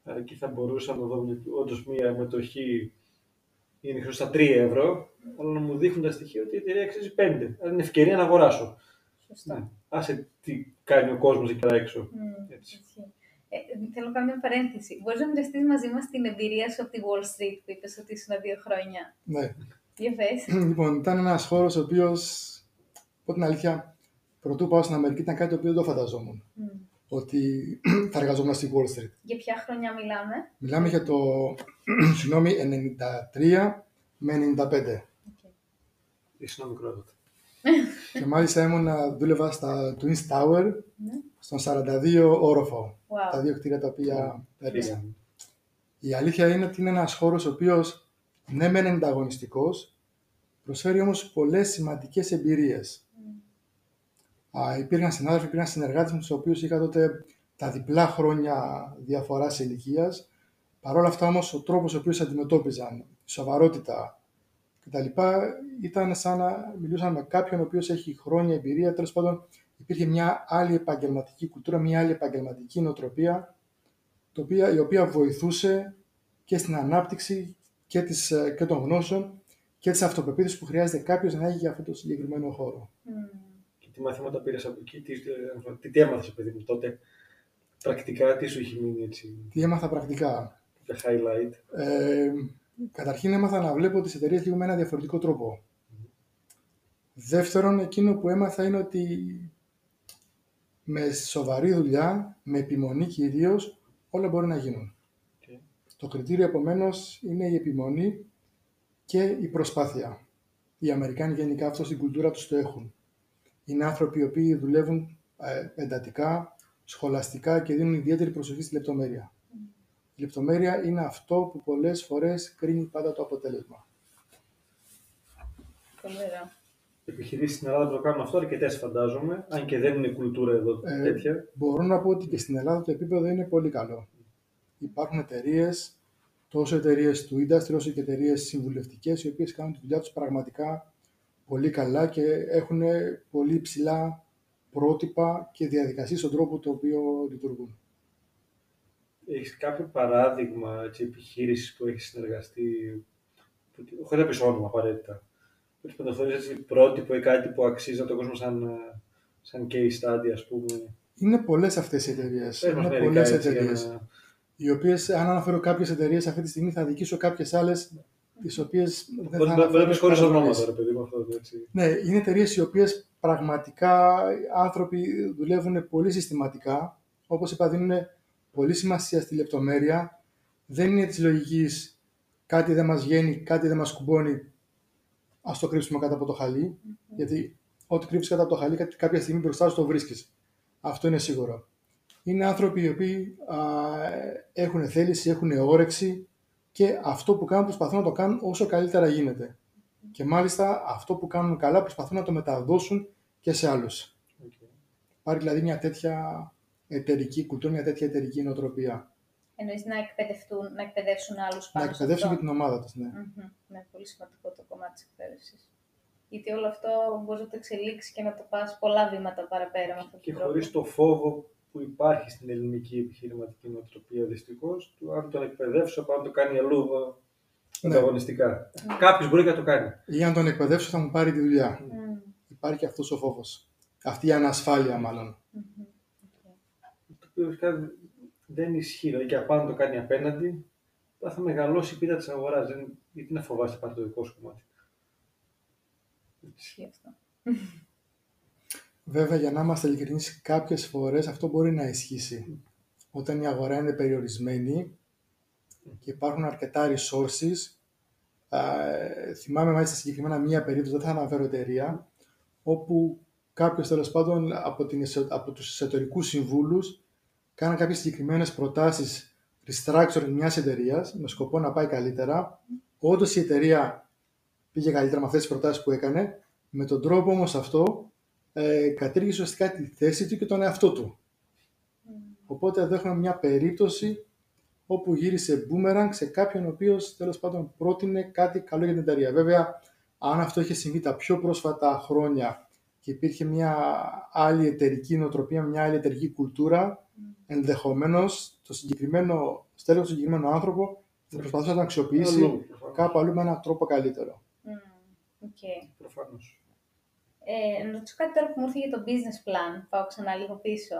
Άρα εκεί θα μπορούσαμε να δούμε όντως μια μετοχή είναι χρωστά 3 ευρώ, αλλά να μου δείχνουν τα στοιχεία ότι η εταιρεία αξίζει 5. Άρα είναι ευκαιρία να αγοράσω. Σωστά. Ναι. Άσε τι κάνει ο κόσμος εκεί πέρα έξω. Mm, έτσι. Ε, θέλω να κάνω μια παρένθεση. Μπορείς να μοιραστείς μαζί μας την εμπειρία σου από τη Wall Street που είπες ότι ήσουν δύο χρόνια; Ναι. Για πες. Λοιπόν, ήταν ένας χώρος ο οποίος, πω την αλήθεια, πρωτού πάω στην Αμερική ήταν κάτι το οποίο δεν το φανταζόμουν. Mm. Ότι θα εργαζόμουν στη Wall Street. Για ποια χρονιά μιλάμε; Μιλάμε για το, συγγνώμη, 93 με 95. Okay. Ήσουν μικρός και μάλιστα ήμουν, δούλευα στα Twin Tower, ναι. στον 42 όροφο. Wow. Τα δύο κτίρια τα οποία πέρασαν. Η αλήθεια είναι ότι είναι ένας χώρος ο οποίος ναι μεν είναι ανταγωνιστικός, προσφέρει όμως πολλές σημαντικές εμπειρίες. Mm. Α, υπήρχαν συνάδελφοι, υπήρχαν συνεργάτες με τους οποίους είχα τότε τα διπλά χρόνια διαφοράς ηλικίας. Παρ' όλα αυτά όμως ο τρόπος ο οποίος αντιμετώπιζαν, η σοβαρότητα κτλ. ήταν σαν να μιλούσαν με κάποιον ο οποίος έχει χρόνια εμπειρία, τέλος πάντων υπήρχε μια άλλη επαγγελματική κουλτούρα, μια άλλη επαγγελματική νοοτροπία, η οποία βοηθούσε και στην ανάπτυξη και, της, ε, και των γνώσεων και της αυτοπεποίθησης που χρειάζεται κάποιος να έχει για αυτό το συγκεκριμένο χώρο. Mm. Και τι μαθήματα πήρες από εκεί, τις, τι, τι έμαθες, παιδί μου, τότε; Πρακτικά, τι σου έχει μείνει έτσι; Τι έμαθα πρακτικά; Τα highlight. Ε, καταρχήν έμαθα να βλέπω τις εταιρείες λίγο με ένα διαφορετικό τρόπο. Mm. Δεύτερον, εκείνο που έμαθα είναι ότι με σοβαρή δουλειά, με επιμονή κυρίω, όλα μπορεί να γίνουν. Το κριτήριο επομένως είναι η επιμονή και η προσπάθεια. Οι Αμερικάνοι γενικά αυτό στην κουλτούρα τους το έχουν. Είναι άνθρωποι οι οποίοι δουλεύουν ε, εντατικά, σχολαστικά και δίνουν ιδιαίτερη προσοχή στη λεπτομέρεια. Η λεπτομέρεια είναι αυτό που πολλές φορές κρίνει πάντα το αποτέλεσμα. Πολύ ωραία. Επιχειρήσεις στην Ελλάδα το κάνουν αυτό αρκετές, φαντάζομαι, αν και δεν είναι η κουλτούρα εδώ ε, τέτοια. Μπορώ να πω ότι και στην Ελλάδα το επίπεδο είναι πολύ καλό υπάρχουν εταιρείες, τόσο εταιρείες του industry όσο και εταιρείες συμβουλευτικές, οι οποίες κάνουν τη δουλειά τους πραγματικά πολύ καλά και έχουν πολύ ψηλά πρότυπα και διαδικασίες στον τρόπο το οποίο λειτουργούν. Έχεις κάποιο παράδειγμα επιχείρησης που έχεις συνεργαστεί, χωρίς να πεις όνομα απαραίτητα, που το θεωρεί πρότυπο ή κάτι που αξίζει από τον κόσμο σαν, σαν case study, ας πούμε; Είναι πολλές αυτές οι εταιρείες. Είναι πολλές εταιρείες οι οποίες, αν αναφέρω κάποιες εταιρείες αυτή τη στιγμή, θα δικήσω κάποιες άλλες, τις οποίες δεν θα αναφέρω. Πρέπει χωρίς ονόματα, ρε παιδί μου, αυτό. Έτσι. Ναι, είναι εταιρείες οι οποίες πραγματικά άνθρωποι δουλεύουν πολύ συστηματικά. Όπως είπα, δίνουν πολύ σημασία στη λεπτομέρεια. Δεν είναι της λογικής κάτι δεν μας βγαίνει, κάτι δεν μας κουμπώνει. Α το κρύψουμε κάτω από το χαλί. Mm-hmm. Γιατί ό,τι κρύβει κάτω από το χαλί, κάποια στιγμή μπροστά σου το βρίσκεις. Αυτό είναι σίγουρο είναι άνθρωποι οι οποίοι α, έχουν θέληση, έχουν όρεξη και αυτό που κάνουν προσπαθούν να το κάνουν όσο καλύτερα γίνεται. Και μάλιστα αυτό που κάνουν καλά προσπαθούν να το μεταδώσουν και σε άλλους. Okay. Υπάρχει δηλαδή μια τέτοια εταιρική κουλτούρα, μια τέτοια εταιρική νοοτροπία. Εννοείς να εκπαιδευτούν, να εκπαιδεύσουν άλλους πάνω Να εκπαιδεύσουν και την ομάδα τους, ναι. Mm-hmm. Ναι, πολύ σημαντικό το κομμάτι της εκπαίδευσης. Γιατί όλο αυτό μπορεί να το εξελίξει και να το πας πολλά βήματα παραπέρα με αυτόν τον τρόπο. Και χωρίς το φόβο που υπάρχει στην ελληνική επιχειρηματική νοοτροπία δυστυχώς, του αν τον εκπαιδεύσω, αν το κάνει αλλού ναι. ανταγωνιστικά. Ναι. Κάποιος μπορεί να το κάνει. Ή αν τον εκπαιδεύσω, θα μου πάρει τη δουλειά. Mm. Υπάρχει αυτός ο φόβος. Αυτή η ανασφάλεια, μάλλον. Mm-hmm. Το οποίο δεν ισχύει. Δηλαδή και απάνω το κάνει απέναντι, θα μεγαλώσει η πίτα της αγοράς. Γιατί να φοβάστε πάρει το δικό σου κομμάτι. αυτό. Βέβαια, για να είμαστε ειλικρινείς, κάποιες φορές αυτό μπορεί να ισχύσει. Όταν η αγορά είναι περιορισμένη και υπάρχουν αρκετά resources, ε, θυμάμαι μάλιστα συγκεκριμένα μία περίπτωση, δεν θα αναφέρω εταιρεία, όπου κάποιος τέλος πάντων από, την, από τους εσωτερικούς συμβούλους κάναν κάποιες συγκεκριμένες προτάσεις restructuring μιας εταιρείας με σκοπό να πάει καλύτερα. Όντως η εταιρεία πήγε καλύτερα με αυτές τις προτάσεις που έκανε. Με τον τρόπο όμως αυτό ε, κατήργησε ουσιαστικά τη θέση του και τον εαυτό του. Mm. Οπότε εδώ έχουμε μια περίπτωση όπου γύρισε boomerang σε κάποιον ο οποίος τέλος πάντων πρότεινε κάτι καλό για την εταιρεία. Βέβαια, αν αυτό είχε συμβεί τα πιο πρόσφατα χρόνια και υπήρχε μια άλλη εταιρική νοοτροπία, μια άλλη εταιρική κουλτούρα, mm. ενδεχομένως το συγκεκριμένο στέλεχο του συγκεκριμένου άνθρωπο θα προσπαθούσε να το αξιοποιήσει κάπου αλλού με έναν τρόπο καλύτερο. Mm. Okay. Προφανώς. Ε, να ρωτήσω κάτι τώρα που μου ήρθε για το business plan, πάω ξανά λίγο πίσω.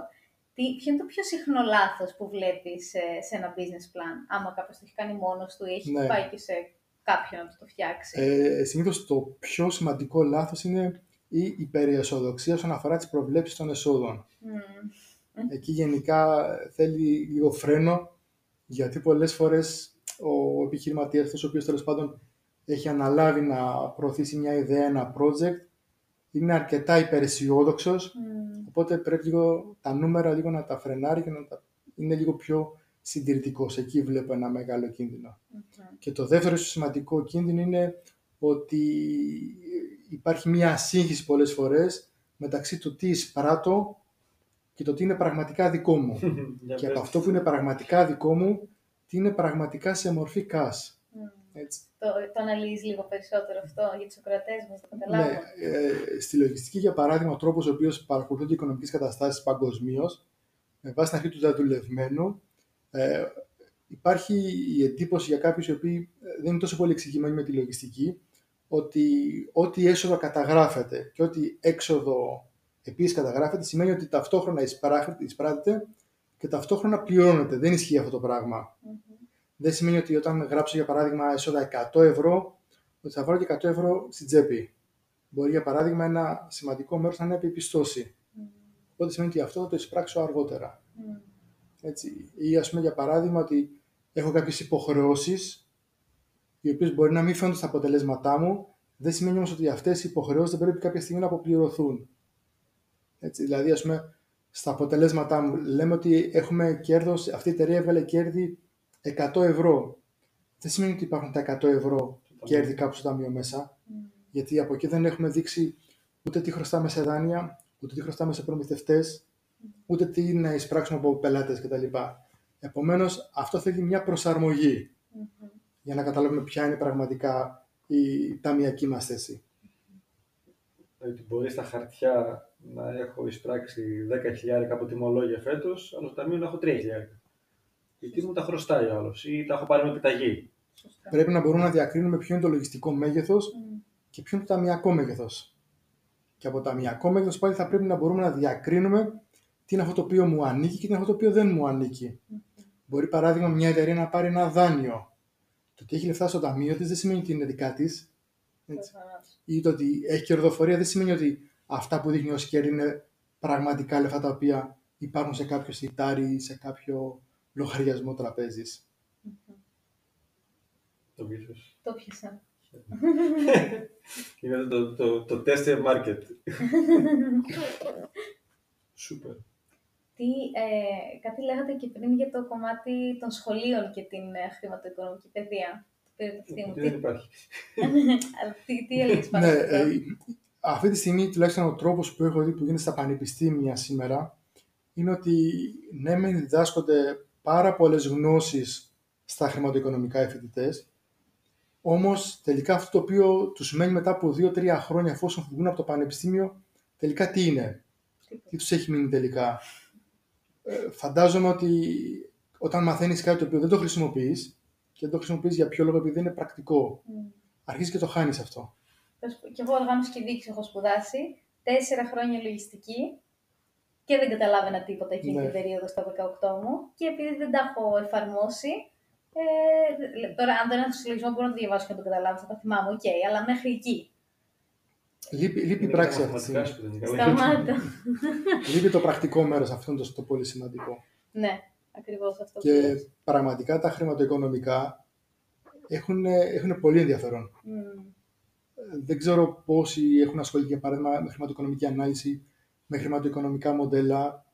Τι, ποιο είναι το πιο συχνό λάθος που βλέπεις σε, σε, ένα business plan, άμα κάποιος το έχει κάνει μόνος του ή έχει ναι. πάει και σε κάποιον να το φτιάξει; Ε, Συνήθως το πιο σημαντικό λάθος είναι η υπεριαισοδοξία όσον αφορά τις προβλέψεις των εσόδων. Mm. Εκεί γενικά θέλει λίγο φρένο, γιατί πολλές φορές ο επιχειρηματίας, αυτός ο οποίος τέλος πάντων έχει αναλάβει να προωθήσει μια ιδέα, ένα project, είναι αρκετά υπεραισιόδοξος. Mm. Οπότε πρέπει λίγο τα νούμερα λίγο να τα φρενάρει και να τα... είναι λίγο πιο συντηρητικός. Εκεί βλέπω ένα μεγάλο κίνδυνο. Και το δεύτερο σημαντικό κίνδυνο είναι ότι υπάρχει μια σύγχυση πολλές φορές μεταξύ του τι εισπράττω και το τι είναι πραγματικά δικό μου. και από αυτό που είναι πραγματικά δικό μου, τι είναι πραγματικά σε μορφή cash. Έτσι. Το, το αναλύεις λίγο περισσότερο αυτό για τους ακροατές μας, το καταλάβω. Ναι, ε, στη λογιστική, για παράδειγμα, ο τρόπος ο οποίος παρακολουθούνται οι οικονομικές καταστάσεις παγκοσμίως, με βάση την αρχή του δεδουλευμένου, ε, υπάρχει η εντύπωση για κάποιους οι οποίοι ε, δεν είναι τόσο πολύ εξηγημένοι με τη λογιστική, ότι ό,τι έσοδο καταγράφεται και ό,τι έξοδο επίσης καταγράφεται, σημαίνει ότι ταυτόχρονα εισπράττεται και ταυτόχρονα πληρώνεται. Δεν ισχύει αυτό το πραγμα δεν σημαίνει ότι όταν γράψω για παράδειγμα έσοδα 100 ευρώ, ότι θα βάλω και 100 ευρώ στην τσέπη. Μπορεί για παράδειγμα ένα σημαντικό μέρος να είναι επιπιστώσει. Mm. Οπότε σημαίνει ότι αυτό θα το εισπράξω αργότερα. Mm. Έτσι. Ή ας πούμε για παράδειγμα ότι έχω κάποιες υποχρεώσεις, οι οποίες μπορεί να μην φαίνονται στα αποτελέσματά μου, δεν σημαίνει όμως ότι αυτές οι υποχρεώσεις δεν πρέπει κάποια στιγμή να αποπληρωθούν. Έτσι, δηλαδή, ας πούμε, στα αποτελέσματά μου λέμε ότι έχουμε κέρδος, αυτή η εταιρεία έβγαλε κέρδη 100 ευρώ. Δεν σημαίνει ότι υπάρχουν τα 100 ευρώ κέρδη κάπου στο ταμείο μέσα. Mm. Γιατί από εκεί δεν έχουμε δείξει ούτε τι χρωστάμε σε δάνεια, ούτε τι χρωστάμε σε προμηθευτές, mm. ούτε τι να εισπράξουμε από πελάτες κτλ. Επομένως, αυτό θέλει μια προσαρμογή mm-hmm. για να καταλάβουμε ποια είναι πραγματικά η ταμιακή μας θέση. Ότι μπορεί στα χαρτιά να έχω εισπράξει 10.000 από τιμολόγια φέτος, αλλά στο ταμείο να έχω 3.000 γιατί μου τα χρωστάει ο άλλος ή τα έχω πάρει με επιταγή. Πρέπει να μπορούμε να διακρίνουμε ποιο είναι το λογιστικό μέγεθος mm. και ποιο είναι το ταμιακό μέγεθος. Και από το ταμιακό μέγεθος πάλι θα πρέπει να μπορούμε να διακρίνουμε τι είναι αυτό το οποίο μου ανήκει και τι είναι αυτό το οποίο δεν μου ανήκει. Mm. Μπορεί παράδειγμα μια εταιρεία να πάρει ένα δάνειο. Το ότι έχει λεφτά στο ταμείο της δεν σημαίνει ότι είναι δικά της. Ή το ότι έχει κερδοφορία δεν σημαίνει ότι αυτά που δείχνει ως κέρδη είναι πραγματικά λεφτά τα οποία υπάρχουν σε κάποιο σιτάρι ή σε κάποιο λογαριασμό τραπέζης. Το πιέσες. Το πιέσα. Είναι το, το, το test market. Σούπερ. Τι, ε, κάτι λέγατε και πριν για το κομμάτι των σχολείων και την ε, χρηματοοικονομική παιδεία. Δεν υπάρχει. τι, τι έλεγες πάνω ναι, ε, αυτή τη στιγμή, τουλάχιστον ο τρόπος που έχω δει που γίνεται στα πανεπιστήμια σήμερα, είναι ότι ναι, μεν διδάσκονται πάρα πολλές γνώσεις στα χρηματοοικονομικά οι φοιτητέ. Όμως τελικά αυτό το οποίο τους μένει μετά από 2-3 χρόνια εφόσον βγουν από το πανεπιστήμιο, τελικά τι είναι, τι τους έχει μείνει τελικά; Ε, φαντάζομαι ότι όταν μαθαίνεις κάτι το οποίο δεν το χρησιμοποιείς και δεν το χρησιμοποιείς για ποιο λόγο επειδή δεν είναι πρακτικό, mm. αρχίζεις και το χάνεις αυτό. Και εγώ οργάνωση και δείξη έχω σπουδάσει, τέσσερα χρόνια λογιστική και δεν καταλάβαινα τίποτα εκείνη ναι. την περίοδο στα 18 μου και επειδή δεν τα έχω εφαρμόσει, Ε, τώρα, αν δεν είναι στο συλλογισμό, μπορώ να το διαβάσω και να το καταλάβω, θα τα θυμάμαι, οκ, αλλά μέχρι εκεί. Λείπει, λείπει η Είναι πράξη τα αυτή. τη μαθηματικά στιγμή. σου που δεν είναι καλά. Σταμάτα. Λείπει το πρακτικό μέρος, αυτό είναι το, το πολύ σημαντικό. ναι, ακριβώς αυτό που Και λες. πραγματικά τα χρηματοοικονομικά έχουν, έχουν πολύ ενδιαφέρον. Μμμ. Δεν ξέρω πόσοι έχουν ασχοληθεί για παράδειγμα με χρηματοοικονομική ανάλυση, με χρηματοοικονομικά μοντέλα.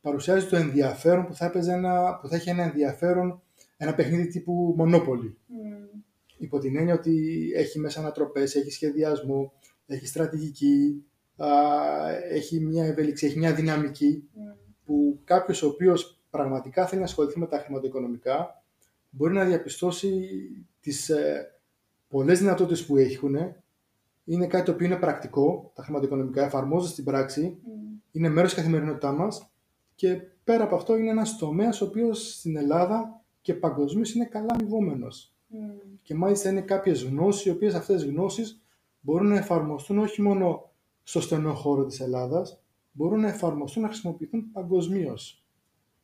Παρουσιάζει το ενδιαφέρον που θα, έπαιζε ένα, που θα έχει ένα ενδιαφέρον ένα παιχνίδι τύπου Monopoly. Μμμ. Υπό την έννοια ότι έχει μέσα ανατροπές, έχει σχεδιασμό, έχει στρατηγική, α, έχει μια ευελιξία, έχει μια δυναμική Μμμ. που κάποιος ο οποίος πραγματικά θέλει να ασχοληθεί με τα χρηματοοικονομικά μπορεί να διαπιστώσει τις ε, πολλές δυνατότητες που έχουν. Είναι κάτι το οποίο είναι πρακτικό, τα χρηματοοικονομικά εφαρμόζονται στην πράξη, Μμμ. είναι μέρος της καθημερινότητά μας και πέρα από αυτό είναι ένας τομέας ο οποίος στην Ελλάδα και παγκοσμίως είναι καλά αμοιβόμενος. Μμμ. Και μάλιστα είναι κάποιες γνώσεις, οι οποίες αυτές τις γνώσεις μπορούν να εφαρμοστούν όχι μόνο στο στενό χώρο της Ελλάδας, μπορούν να εφαρμοστούν να χρησιμοποιηθούν παγκοσμίως.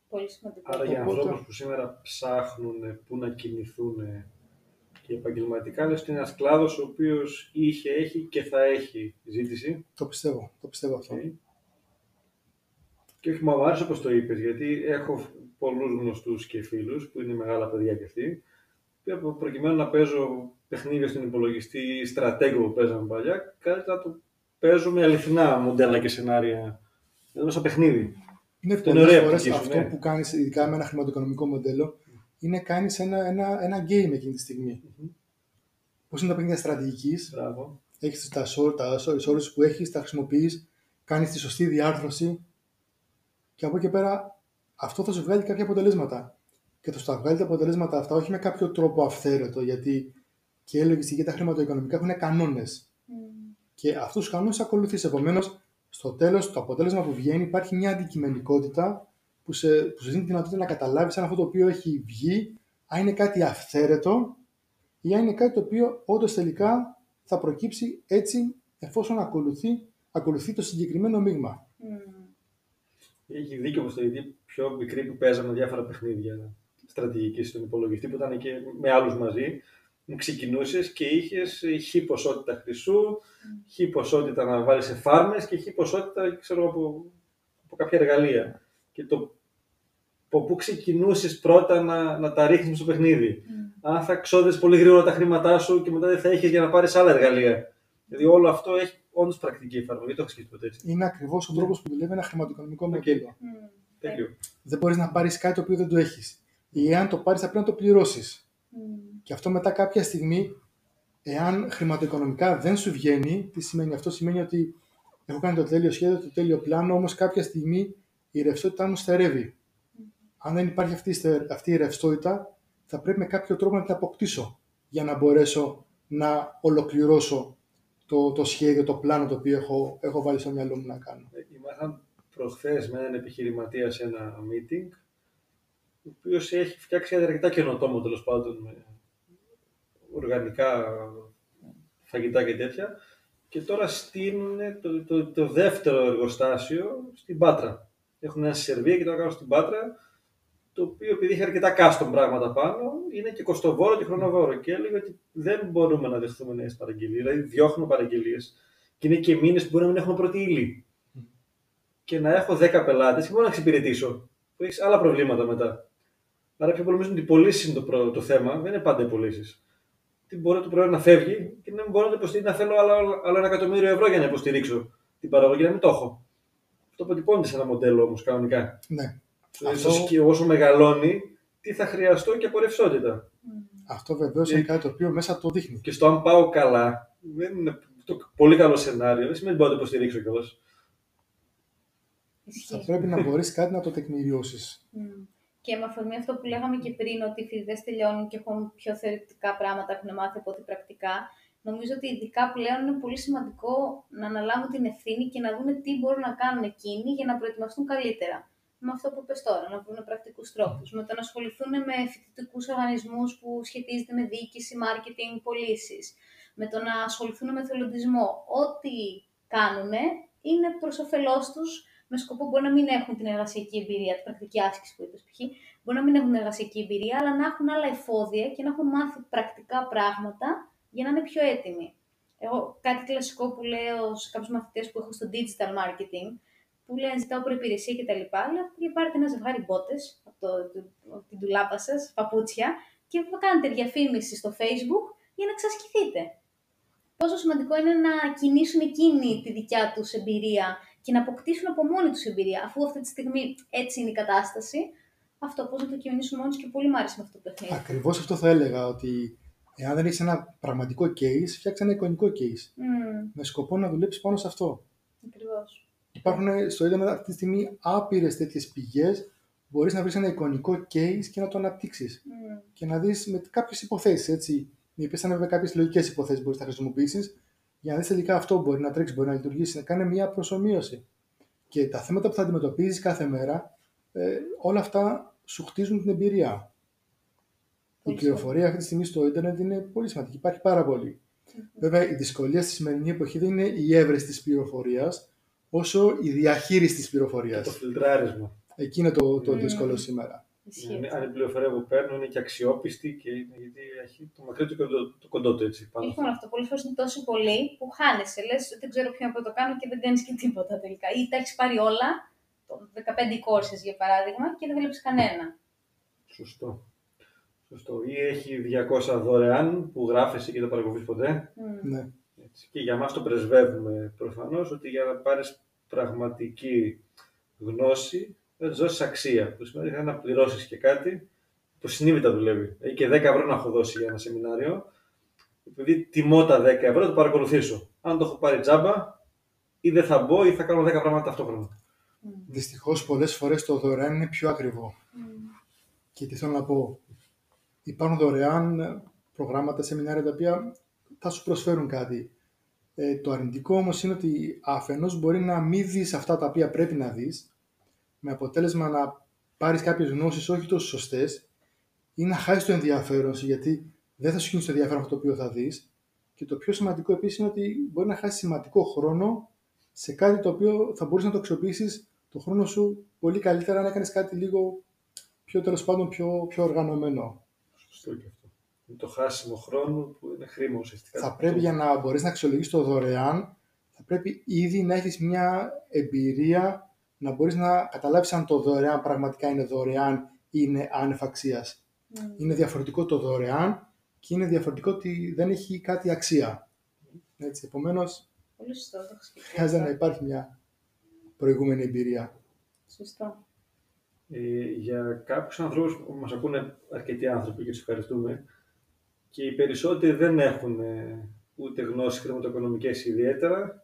Πολύ σημαντικό. Άρα για Οπότε- ανθρώπους που σήμερα ψάχνουν πού να κινηθούν και επαγγελματικά, λες ότι είναι ένας κλάδος ο οποίος είχε, έχει και θα έχει ζήτηση. Το πιστεύω, το πιστεύω αυτό. Okay. Και όχι, μου άρεσε όπως το είπες, γιατί έχω πολλούς γνωστούς και φίλους που είναι μεγάλα παιδιά κι αυτοί, που προκειμένου να παίζω παιχνίδια στον υπολογιστή στρατέγκο που παίζαμε παλιά, κάτι να το παίζω με αληθινά μοντέλα και σενάρια. Εδώ στο παιχνίδι. Είναι Αυτό πολλές είναι ωραία φορές πτυχή σου, αυτό ναι. που κάνεις, ειδικά με ένα χρηματοοικονομικό μοντέλο, είναι κάνεις ένα, ένα, ένα game εκείνη τη στιγμή. Μμμ. Πώς είναι τα παιχνίδια στρατηγικής, Μπράβο. έχεις τα, σόρ- τα resources που έχεις, τα χρησιμοποιείς, κάνεις τη σωστή διάρθρωση και από εκεί και πέρα αυτό θα σου βγάλει κάποια αποτελέσματα. Και θα σου τα βγάλει τα αποτελέσματα αυτά όχι με κάποιο τρόπο αυθαίρετο, γιατί και η λογιστική και τα χρηματοοικονομικά έχουν κανόνες. Μμμ. Και αυτούς τους κανόνες ακολουθείς. Επομένως, στο τέλος, το αποτέλεσμα που βγαίνει υπάρχει μια αντικειμενικότητα που σε, που σε δίνει τη δυνατότητα να καταλάβεις αν αυτό το οποίο έχει βγει, αν είναι κάτι αυθαίρετο ή αν είναι κάτι το οποίο όντως τελικά θα προκύψει έτσι εφόσον ακολουθεί, ακολουθεί το συγκεκριμένο μείγμα. Μμμ. Έχει δίκιο όπως το γιατί πιο μικρή που παίζαμε διάφορα παιχνίδια στρατηγικής στον υπολογιστή που ήταν και με άλλους μαζί. Ξεκινούσες και είχες χ ποσότητα χρυσού, χ ποσότητα να βάλεις σε φάρμες και χ ποσότητα ξέρω, εγώ, από, από κάποια εργαλεία. Και το από πού ξεκινούσες πρώτα να, να τα ρίχνεις στο παιχνίδι. Μμμ. Αν θα ξόδες πολύ γρήγορα τα χρήματά σου και μετά δεν θα έχει για να πάρεις άλλα εργαλεία. Δηλαδή όλο αυτό έχει όντως πρακτική εφαρμογή. Δεν το έχω σκεφτεί ποτέ έτσι. Είναι ακριβώς ο τρόπος που δουλεύει ένα χρηματοοικονομικό μοντέλο. Μμμ. Τέτοιο. Δεν μπορείς να πάρεις κάτι το οποίο δεν το έχεις. Ή αν το πάρεις, θα πρέπει να το πληρώσεις. Μμμ. Και αυτό μετά κάποια στιγμή, εάν χρηματοοικονομικά δεν σου βγαίνει, τι σημαίνει αυτό, σημαίνει ότι έχω κάνει το τέλειο σχέδιο, το τέλειο πλάνο, όμως κάποια στιγμή η ρευστότητά μου στερεύει. Αν δεν υπάρχει αυτή, η στε- αυτή η ρευστότητα, θα πρέπει με κάποιο τρόπο να την αποκτήσω για να μπορέσω να ολοκληρώσω το, το σχέδιο, το πλάνο το οποίο έχω, έχω βάλει στο μυαλό μου να κάνω. Ε, Ήμασταν προχθές με έναν επιχειρηματία σε ένα meeting, ο οποίος έχει φτιάξει ένα αρκετά καινοτόμο τέλος πάντων με οργανικά φαγητά και τέτοια. Και τώρα στείλουν το, το, το δεύτερο εργοστάσιο στην Πάτρα. Έχουν ένα στη Σερβία και το κάνουν στην Πάτρα, το οποίο επειδή έχει αρκετά custom πράγματα πάνω, είναι και κοστοβόρο και χρονοβόρο. Και έλεγε ότι δεν μπορούμε να δεχθούμε νέες παραγγελίες. Δηλαδή, διώχνουμε παραγγελίες και είναι και μήνες που μπορεί να μην έχουμε πρώτη ύλη. Και να έχω 10 πελάτες και μπορώ να εξυπηρετήσω. Που έχεις άλλα προβλήματα μετά. Άρα, πιο πολύ νομίζω ότι οι πωλήσεις είναι το, προ- το θέμα, δεν είναι πάντα οι πωλήσεις. Τι μπορεί το προϊόν να φεύγει και να μην μπορώ να, το υποστηρίξω, να θέλω άλλο, άλλο ένα εκατομμύριο ευρώ για να υποστηρίξω την παραγωγή, να μην το έχω. Αυτό αποτυπώνεται σε ένα μοντέλο όμως κανονικά. Ναι. Δηλαδή, Αυτό- στο σκι- όσο μεγαλώνει, τι θα χρειαστώ και από ρευστότητα. Μμμ. Αυτό βεβαίω Ε, είναι κάτι το οποίο μέσα το δείχνει. Και στο αν πάω καλά, δεν είναι το πολύ καλό σενάριο. Δεν σημαίνει ότι μπορώ να το υποστηρίξω κιόλας. Ισχύει. Θα πρέπει να μπορείς κάτι να το τεκμηριώσεις. Μμμ. Και με αφορμή αυτό που λέγαμε και πριν, ότι οι φοιτητές τελειώνουν και έχουν πιο θεωρητικά πράγματα, έχουν μάθει από ό,τι πρακτικά, νομίζω ότι ειδικά πλέον είναι πολύ σημαντικό να αναλάβουν την ευθύνη και να δουν τι μπορούν να κάνουν εκείνοι για να προετοιμαστούν καλύτερα. Με αυτό που είπες τώρα, να βρουν πρακτικούς τρόπους. Με το να ασχοληθούν με φοιτητικούς οργανισμούς που σχετίζονται με διοίκηση, marketing, πωλήσεις. Με το να ασχοληθούν με θελοντισμό. Ό,τι κάνουν είναι προς όφελός τους με σκοπό μπορεί να μην έχουν την εργασιακή εμπειρία, την πρακτική άσκηση που είπες π.χ. Μπορεί να μην έχουν την εργασιακή εμπειρία, αλλά να έχουν άλλα εφόδια και να έχουν μάθει πρακτικά πράγματα για να είναι πιο έτοιμοι. Εγώ κάτι κλασικό που λέω σε κάποιους μαθητές που έχω στο digital marketing, που λένε ζητάω προπηρεσία κτλ. Λέω για πάρετε ένα ζευγάρι μπότες από, το, από την τουλάπα σας, παπούτσια, και θα κάνετε διαφήμιση στο Facebook για να εξασκηθείτε. Πόσο σημαντικό είναι να κινήσουν εκείνη τη δικιά τους εμπειρία και να αποκτήσουν από μόνοι τους εμπειρία, αφού αυτή τη στιγμή έτσι είναι η κατάσταση. Αυτό πώς να το κινήσουν μόνοι και πολύ μου άρεσε με αυτό το παιχνίδι. Ακριβώς αυτό θα έλεγα, ότι εάν δεν έχεις ένα πραγματικό case, φτιάξει ένα εικονικό case. Mm, Με σκοπό να δουλέψεις πάνω σε αυτό. Ακριβώ. Υπάρχουν στο Ιντερνετ αυτή τη στιγμή άπειρες τέτοιες πηγές. Μπορείς να βρεις ένα εικονικό case και να το αναπτύξεις. Mm. Και να δεις με κάποιες υποθέσεις. Έτσι, οι οποίε είναι βέβαια κάποιες λογικές υποθέσεις μπορείς να χρησιμοποιήσεις για να δεις τελικά αυτό μπορεί να τρέξει, μπορεί να λειτουργήσει, να κάνει μια προσωμείωση. Και τα θέματα που θα αντιμετωπίζεις κάθε μέρα, ε, όλα αυτά σου χτίζουν την εμπειρία. Η Πολύ πληροφορία αυτή τη στιγμή στο Ιντερνετ είναι πολύ σημαντική. Υπάρχει πάρα πολύ. Βέβαια, η δυσκολία στη σημερινή εποχή δεν είναι η έβρεση της πληροφορίας, όσο η διαχείριση της πληροφορίας. Το φιλτράρισμα. Εκεί είναι το, το Mm. δύσκολο σήμερα. Ισχύει. Αν, αυτό. αν η πληροφορία που παίρνω είναι και αξιόπιστη και είναι, γιατί έχει το μακρύ του και το, το κοντό του έτσι πάνω. Λοιπόν, αυτό πολλές φορές είναι τόσο πολύ που χάνεσαι. Λες, δεν ξέρω ποιο να το κάνω και δεν κάνεις και τίποτα τελικά. Ή τα έχεις πάρει όλα, το 15 courses για παράδειγμα, και δεν βλέπεις κανένα. Σωστό. Σωστό. Ή έχει 200 δωρεάν που γράφεσαι και δεν παρακολουθείς ποτέ. Mm. Ναι. Έτσι. Και για μας το πρεσβεύουμε προφανώς ότι για να πάρεις πραγματική γνώση θα της δώσεις αξία. Που σημαίνει ότι να πληρώσεις και κάτι που συνείδητα δουλεύει. Έχει και 10 ευρώ να έχω δώσει για ένα σεμινάριο. Επειδή τιμώ τα 10 ευρώ, το παρακολουθήσω. Αν το έχω πάρει τζάμπα, ή δεν θα μπω ή θα κάνω 10 πράγματα ταυτόχρονα. Δυστυχώς, πολλές φορές το δωρεάν είναι πιο ακριβό. Και τι θέλω να πω, υπάρχουν δωρεάν προγράμματα, σεμινάρια τα οποία θα σου προσφέρουν κάτι. Ε, το αρνητικό όμως είναι ότι αφενός μπορεί να μην δεις αυτά τα οποία πρέπει να δεις, με αποτέλεσμα να πάρεις κάποιες γνώσεις όχι τόσο σωστές ή να χάσεις το ενδιαφέρον σου γιατί δεν θα σου γίνει το ενδιαφέρον αυτό το οποίο θα δεις. Και το πιο σημαντικό επίσης είναι ότι μπορεί να χάσεις σημαντικό χρόνο σε κάτι το οποίο θα μπορείς να το αξιοποιήσεις το χρόνο σου πολύ καλύτερα να έκανες κάτι λίγο πιο τέλος πάντων πιο, πιο οργανωμένο. Σωστό και αυτό. Είναι το χάσιμο χρόνου που είναι χρήμα ουσιαστικά. θα πρέπει για να μπορείς να αξιολογήσεις το δωρεάν, θα πρέπει ήδη να έχεις μια εμπειρία να μπορείς να καταλάβεις αν το δωρεάν πραγματικά είναι δωρεάν ή είναι άνευ αξίας. Mm. Είναι διαφορετικό το δωρεάν και είναι διαφορετικό ότι δεν έχει κάτι αξία. Έτσι, επομένως, Πολύ σωστό, το έχω σκεφτεί. χρειάζεται να αυτό. υπάρχει μια προηγούμενη εμπειρία. Σωστό. Ε, για κάποιους ανθρώπους που μας ακούνε αρκετοί άνθρωποι και τους ευχαριστούμε και οι περισσότεροι δεν έχουν ε, ούτε γνώσεις χρηματοοικονομικές ιδιαίτερα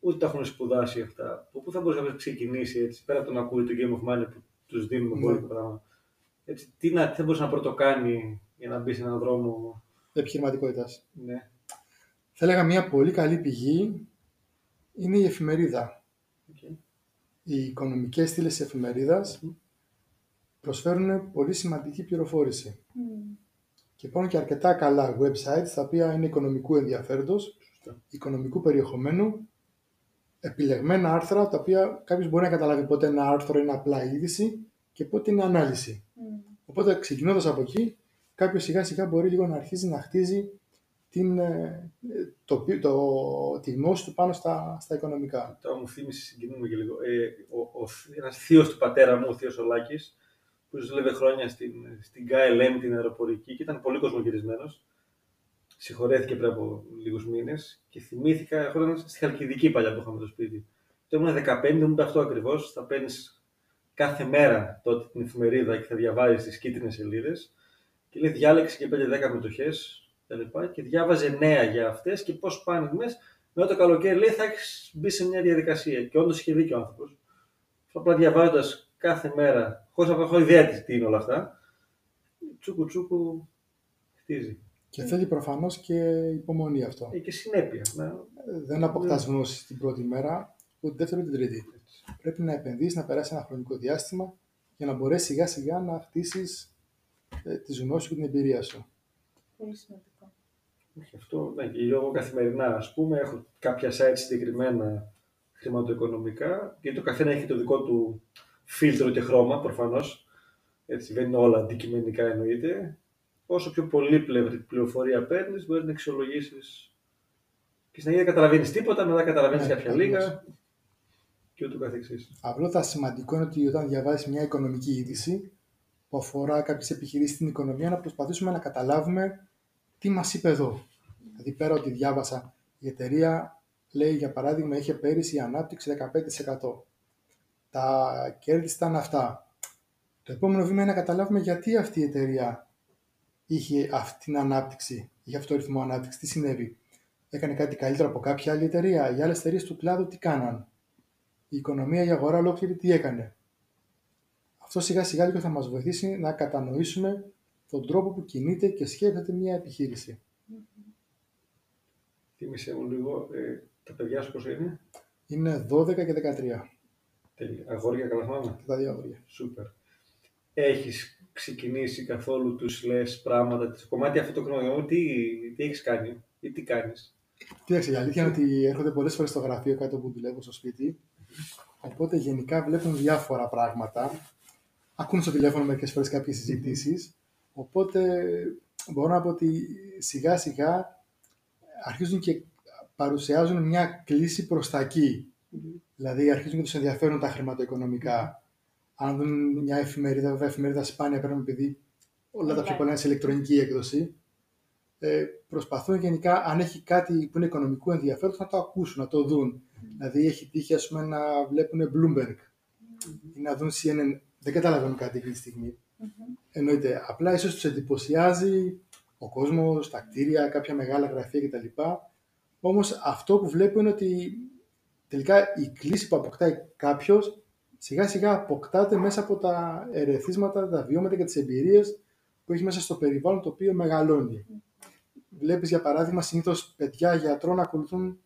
ούτε τα έχουν σπουδάσει αυτά. Από πού θα μπορούσε να ξεκινήσει έτσι, πέρα από το να ακούει το Game of Money που τους δίνουμε Ναι. πολύ το πράγμα. Έτσι, τι, να, τι θα μπορούσε να πρωτοκάνει για να μπει σε έναν δρόμο; Επιχειρηματικότητας. Ναι. Θα έλεγα μια πολύ καλή πηγή είναι η εφημερίδα. Okay. Οι οικονομικές στήλες της εφημερίδας προσφέρουν πολύ σημαντική πληροφόρηση. Mm. Και υπάρχουν και αρκετά καλά websites τα οποία είναι οικονομικού ενδιαφέροντος, Σωστά. οικονομικού περιεχομένου, επιλεγμένα άρθρα τα οποία κάποιος μπορεί να καταλάβει πότε ένα άρθρο είναι απλά είδηση και πότε είναι ανάλυση. Mm. Οπότε ξεκινώντας από εκεί, κάποιος σιγά σιγά μπορεί λίγο να αρχίζει να χτίζει την, ε, το, το, τη γνώση του πάνω στα, στα οικονομικά. Τώρα μου θύμισε, συγκινούμε και λίγο. Ε, ο, ο, ένας θείος του πατέρα μου, ο θείος Ολάκης, που δούλευε χρόνια στην, στην KLM, την αεροπορική, και ήταν πολύ κοσμογυρισμένος. Συγχωρέθηκε πριν από λίγους μήνες και θυμήθηκα, εγώ ήταν στη Χαλκιδική παλιά που είχαμε το σπίτι. Το ήμουν 15, μου είπε αυτό ακριβώς, θα παίρνεις κάθε μέρα τότε την εφημερίδα και θα διαβάζεις τις κίτρινες σελίδες και λέει διάλεξε και 5-10 μετοχές τα λοιπά, και διάβαζε νέα για αυτές και πώς πάνε μέσα μετά το καλοκαίρι λέει θα έχεις μπει σε μια διαδικασία. Και όντως είχε δίκιο ο άνθρωπος. Απλά διαβάζοντας κάθε μέρα, χωρίς να έχω ιδέα τι- τι είναι όλα αυτά, τσούκου τσούκου χτίζει. Και θέλει προφανώς και υπομονή αυτό. Ε, και συνέπεια. Να... Δεν αποκτάς γνώση την πρώτη μέρα, ούτε την δεύτερη, ούτε την τρίτη. Πρέπει να επενδύσεις, να περάσεις ένα χρονικό διάστημα για να μπορέσεις σιγά σιγά να χτίσεις ε, τις γνώσεις και την εμπειρία σου. Πολύ σημαντικό. Όχι, αυτό, ναι, και εγώ καθημερινά, ας πούμε, έχω κάποια site συγκεκριμένα χρηματοοικονομικά, γιατί το καθένα έχει το δικό του φίλτρο και χρώμα προφανώς. Έτσι δεν είναι όλα αντικειμενικά εννοείται. Όσο πιο πολύπλευρη πληροφορία παίρνεις, μπορεί να αξιολογήσεις και στην δεν καταλαβαίνεις τίποτα, μετά καταλαβαίνεις Ναι, κάποια ακριβώς. λίγα και ούτω καθεξής. Απλό σημαντικό είναι ότι όταν διαβάζεις μια οικονομική είδηση που αφορά κάποιες επιχειρήσεις στην οικονομία, να προσπαθήσουμε να καταλάβουμε τι μας είπε εδώ. Δηλαδή, πέρα ότι διάβασα, η εταιρεία λέει για παράδειγμα είχε πέρυσι ανάπτυξη 15%. Τα κέρδη της ήταν αυτά. Το επόμενο βήμα είναι να καταλάβουμε γιατί αυτή η εταιρεία είχε αυτή την ανάπτυξη, είχε αυτό το ρυθμό ανάπτυξης. Τι συνέβη, έκανε κάτι καλύτερο από κάποια άλλη εταιρεία. Οι άλλες εταιρείες του κλάδου τι κάναν; Η οικονομία, η αγορά ολόκληρη τι έκανε; Αυτό σιγά σιγά λίγο θα μας βοηθήσει να κατανοήσουμε τον τρόπο που κινείται και σκέφτεται μια επιχείρηση. Θύμισε μου λίγο, ε, τα παιδιά σου πόσο είναι; Είναι 12 και 13 Τέλεια. Αγόρια, καλά θυμάμαι. και τα δύο αγόρια. Σούπερ. Έχεις ξεκινήσει καθόλου τους λες πράγματα, το κομμάτι αυτό το χρόνο, τι, τι έχεις κάνει ή τι κάνεις; Κοίταξε, η αλήθεια είναι ότι έρχονται πολλές φορές στο γραφείο κάτω που δουλεύω στο σπίτι. Οπότε γενικά βλέπουν διάφορα πράγματα. Ακούν στο τηλέφωνο μερικές φορές κάποιες συζητήσεις. Οπότε μπορώ να πω ότι σιγά σιγά αρχίζουν και παρουσιάζουν μια κλίση προς τα εκεί. Δηλαδή αρχίζουν και τους ενδιαφέρουν τα χρηματοοικονομικά. Αν δουν μια εφημερίδα, βέβαια εφημερίδα σπάνια παίρνουν επειδή όλα τα πιο Online. πολλά είναι σε ηλεκτρονική έκδοση. Ε, προσπαθούν γενικά, αν έχει κάτι που είναι οικονομικού ενδιαφέρον, να το ακούσουν, να το δουν. Δηλαδή, έχει τύχει ας πούμε, να βλέπουν Bloomberg ή να δουν CNN. Δεν καταλαβαίνουν κάτι εκείνη τη στιγμή. Εννοείται. Απλά ίσως τους εντυπωσιάζει ο κόσμος, τα κτίρια, κάποια μεγάλα γραφεία κτλ. Όμως αυτό που βλέπω είναι ότι τελικά η κλίση που αποκτάει κάποιος σιγά σιγά αποκτάται μέσα από τα ερεθίσματα, τα βιώματα και τις εμπειρίες που έχει μέσα στο περιβάλλον το οποίο μεγαλώνει. Βλέπεις για παράδειγμα συνήθως παιδιά γιατρών ακολουθούν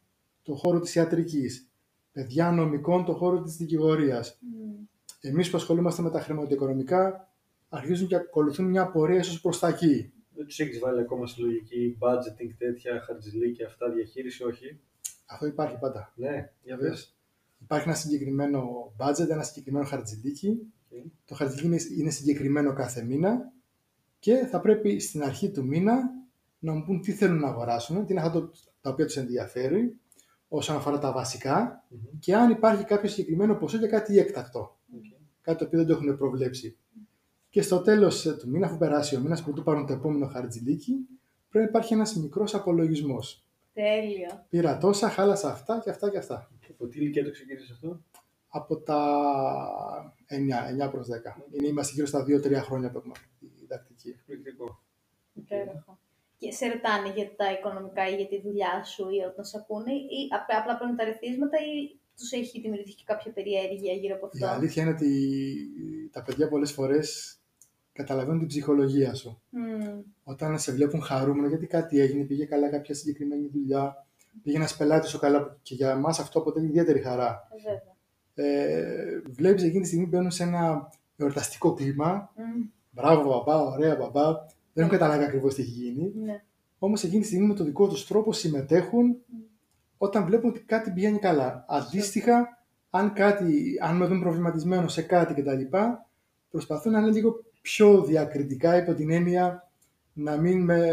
το χώρο της ιατρικής, παιδιά νομικών το χώρο της δικηγορίας. Εμείς που ασχολούμαστε με τα χρηματοοικονομικά αρχίζουν και ακολουθούν μια πορεία ίσως προς τα εκεί. Δεν τους έχεις βάλει ακόμα στη λογική budgeting, τέτοια, χαρτζηλίκια, αυτά, διαχείριση, όχι. Αυτό υπάρχει πάντα. Ναι, για Βεβαίως. πες. Υπάρχει ένα συγκεκριμένο budget, ένα συγκεκριμένο χαρτζηλίκι. Οκ. Το χαρτζηλίκι είναι- είναι συγκεκριμένο κάθε μήνα και θα πρέπει στην αρχή του μήνα να μου πούν τι θέλουν να αγοράσουν, τι είναι αυτά το- τα οποία τους ενδιαφέρει όσον αφορά τα βασικά Μμμ. και αν υπάρχει κάποιο συγκεκριμένο ποσό για κάτι έκτακτο. Οκ. κάτι το οποίο δεν το έχουν προβλέψει. Και στο τέλος του μήνα, αφού περάσει ο μήνας, που πάρουν το επόμενο χαρτζηλίκι, πρέπει να υπάρχει ένας μικρός απολογισμός. Τέλειο. Πήρα τόσα, χάλασα αυτά και αυτά και αυτά. Από τι ηλικία το ξεκίνησες αυτό; Από τα 9, 9 προς 10. Είναι, είμαστε γύρω στα 2-3 χρόνια που έχουμε αυτή τη διδακτική. Εκπληκτικό. Υπέροχο. Και σε ρωτάνε για τα οικονομικά ή για τη δουλειά σου ή όταν σε ακούνε, ή απλά, απλά παίρνουν τα ρεθίσματα ή τους έχει δημιουργηθεί και κάποια περιέργεια γύρω από Η αυτό. αλήθεια είναι ότι τα παιδιά πολλές φορές καταλαβαίνουν την ψυχολογία σου. Μμμ. Όταν σε βλέπουν χαρούμενο γιατί κάτι έγινε, πήγε καλά κάποια συγκεκριμένη δουλειά, πήγε ένας πελάτης σου καλά και για εμά αυτό αποτελεί ιδιαίτερη χαρά. Ε, βέβαια. Ε, Βλέπεις εκείνη τη στιγμή μπαίνουν σε ένα εορταστικό κλίμα. Μμ. Μπράβο, μπαμπά, ωραία, μπαμπά. Δεν έχουν καταλάβει ακριβώς τι έχει γίνει. Ναι. Όμως εκείνη τη στιγμή με τον δικό τους τρόπο συμμετέχουν όταν βλέπουν ότι κάτι πηγαίνει καλά. Αντίστοιχα, αν, κάτι, αν με δουν προβληματισμένο σε κάτι κτλ., προσπαθούν να είναι λίγο πιο διακριτικά υπό την έννοια να μην με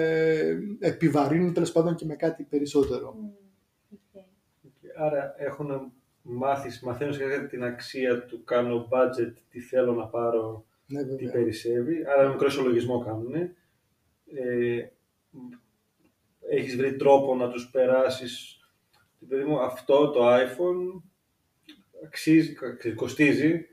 επιβαρύνουν τέλος πάντων και με κάτι περισσότερο. Μμ. OK. OK. Άρα έχουν μάθει, μαθαίνουν σχετικά την αξία του κάνω budget, τι θέλω να πάρω, Ναι, τι βέβαια. περισσεύει. Άρα ένα μικρό ισολογισμό κάνουν. Ε, έχεις βρει τρόπο να τους περάσεις παιδί μου, αυτό το iPhone αξίζει, κα- κοστίζει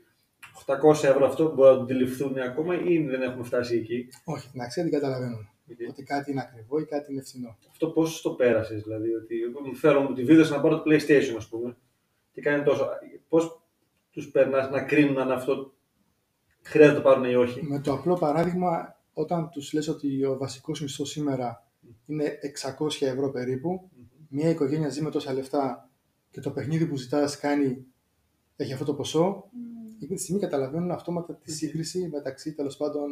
800 ευρώ αυτό μπορεί να το αντιληφθούν ακόμα ή δεν έχουμε φτάσει εκεί; Όχι, την αξία την καταλαβαίνουν. Γιατί; Ότι κάτι είναι ακριβό ή κάτι είναι φθηνό. Αυτό πώς το πέρασες, δηλαδή, ότι εγώ μου θέλω μου τη βίδωση να πάρω το PlayStation, ας πούμε, και κάνει τόσο. Πώς τους περνάς να κρίνουν αν αυτό χρειάζεται να το πάρουν ή όχι; Με το απλό παράδειγμα, όταν τους λες ότι ο βασικός μισθός σήμερα είναι 600 ευρώ περίπου, μια οικογένεια ζει με τόσα λεφτά και το παιχνίδι που ζητάς κάνει, έχει αυτό το ποσό, Μμ. Εκείνη τη στιγμή καταλαβαίνουν αυτόματα τη σύγκριση μεταξύ τέλος πάντων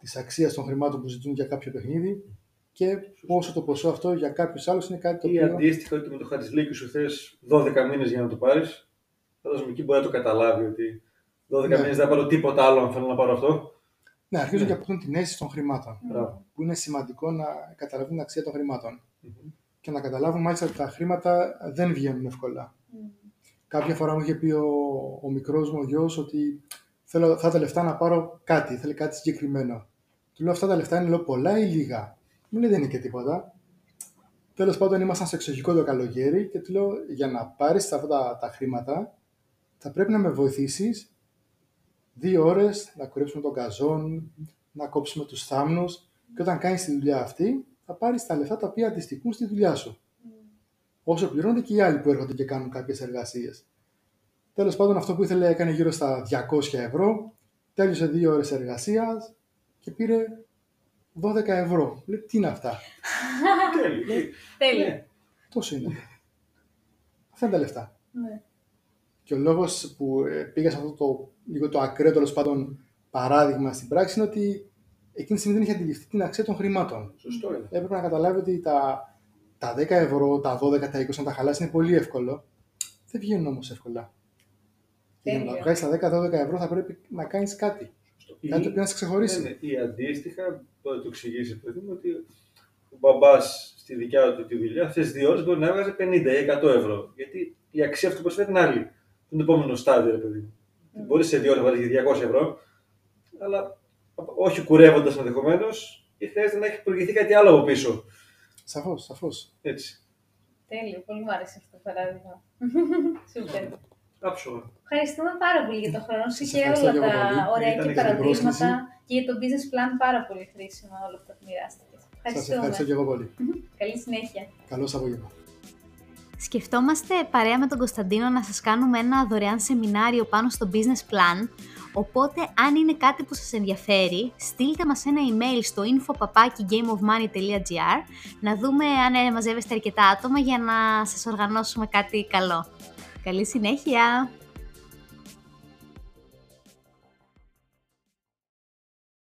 της αξίας των χρημάτων που ζητούν για κάποιο παιχνίδι και πόσο το ποσό αυτό για κάποιους άλλους είναι κάτι το Ή οποίο. αντίστοιχα ότι με το Χαρισλίκη σου θες 12 μήνες για να το πάρεις. Φαντάζομαι εκεί μπορεί να το καταλάβει ότι 12 Ναι. μήνες δεν θα πάρω τίποτα άλλο αν θέλω να πάρω αυτό. Ναι, αρχίζουν Ναι. και αποκτούν την αίσθηση των χρημάτων. Μπράβο. Που είναι σημαντικό να καταλαβούν την αξία των χρημάτων. Μμμ. Και να καταλάβουν μάλιστα ότι τα χρήματα δεν βγαίνουν εύκολα. Κάποια φορά μου είχε πει ο, ο μικρός μου ο γιος ότι θέλω αυτά τα λεφτά να πάρω κάτι, θέλει κάτι συγκεκριμένο. Του λέω αυτά τα λεφτά είναι λέω, πολλά ή λίγα; Μου λέει δεν είναι και τίποτα. Τέλος πάντων, ήμασταν σε εξοχικό το καλοκαίρι και του λέω για να πάρεις αυτά τα, τα χρήματα θα πρέπει να με βοηθήσεις δύο ώρες να κουρέψουμε τον καζόν, να κόψουμε τους θάμνους και όταν κάνεις τη δουλειά αυτή θα πάρεις τα λεφτά τα οποία αντιστοιχούν στη δουλειά σου όσο πληρώνονται και οι άλλοι που έρχονται και κάνουν κάποιες εργασίες. Τέλος πάντων, αυτό που ήθελε έκανε γύρω στα 200 ευρώ, τέλειωσε δύο ώρες εργασίας και πήρε 12 ευρώ. Λέει, τι είναι αυτά, Τέλειο. Τέλεια. Ναι. τόσο είναι. Αυτά είναι τα λεφτά. Ναι. Και ο λόγος που ε, πήγα σε αυτό το λίγο το ακραίο τέλος πάντων παράδειγμα στην πράξη είναι ότι εκείνη τη στιγμή δεν είχε αντιληφθεί την αξία των χρημάτων. Σωστό είναι. Έπρεπε να καταλάβει ότι τα, τα 10 ευρώ, τα 12, τα 20 να τα χαλάσει είναι πολύ εύκολο. Δεν βγαίνουν όμως εύκολα. Και για να τα Τέλεια. βγάλεις τα 10-12 ευρώ θα πρέπει να κάνεις κάτι. Σωστό. Κάτι το οποίο να σε ξεχωρίσει. Ναι, ναι. Ή αντίστοιχα, μπορεί να του εξηγήσεις παιδί μου ότι ο μπαμπάς στη δικιά του τη δουλειά αυτέ τι δύο ώρες μπορεί να έβγαζε 50 ή 100 ευρώ. Γιατί η αξία αυτού που προσφέρει είναι άλλη. Είναι το επόμενο στάδιο, ρε παιδί μου. Μπορεί σε δύο ώρες να βάλεις 200 ευρώ, αλλά όχι κουρεύοντας ενδεχομένως, ή χρειάζεται να έχει προηγηθεί κάτι άλλο από πίσω. Σαφώς, σαφώς. Έτσι. Τέλειο. Πολύ μου άρεσε αυτό το παράδειγμα. Σούπερ. Άψογα. Ευχαριστούμε πάρα πολύ για τον χρόνο σου Σας και ευχαριστώ όλα και εγώ τα πολύ. ωραία Ήταν και για την παραδείγματα πρόσκληση. και για το business plan πάρα πολύ χρήσιμα όλα αυτά που μοιράστηκες. Σας Ευχαριστούμε. ευχαριστώ και εγώ πολύ. Καλή συνέχεια. Καλό απόγευμα. Σκεφτόμαστε παρέα με τον Κωνσταντίνο να σας κάνουμε ένα δωρεάν σεμινάριο πάνω στο business plan, οπότε αν είναι κάτι που σας ενδιαφέρει, στείλτε μας ένα email στο info.gameofmoney.gr να δούμε αν ε, μαζεύεστε αρκετά άτομα για να σας οργανώσουμε κάτι καλό. Καλή συνέχεια!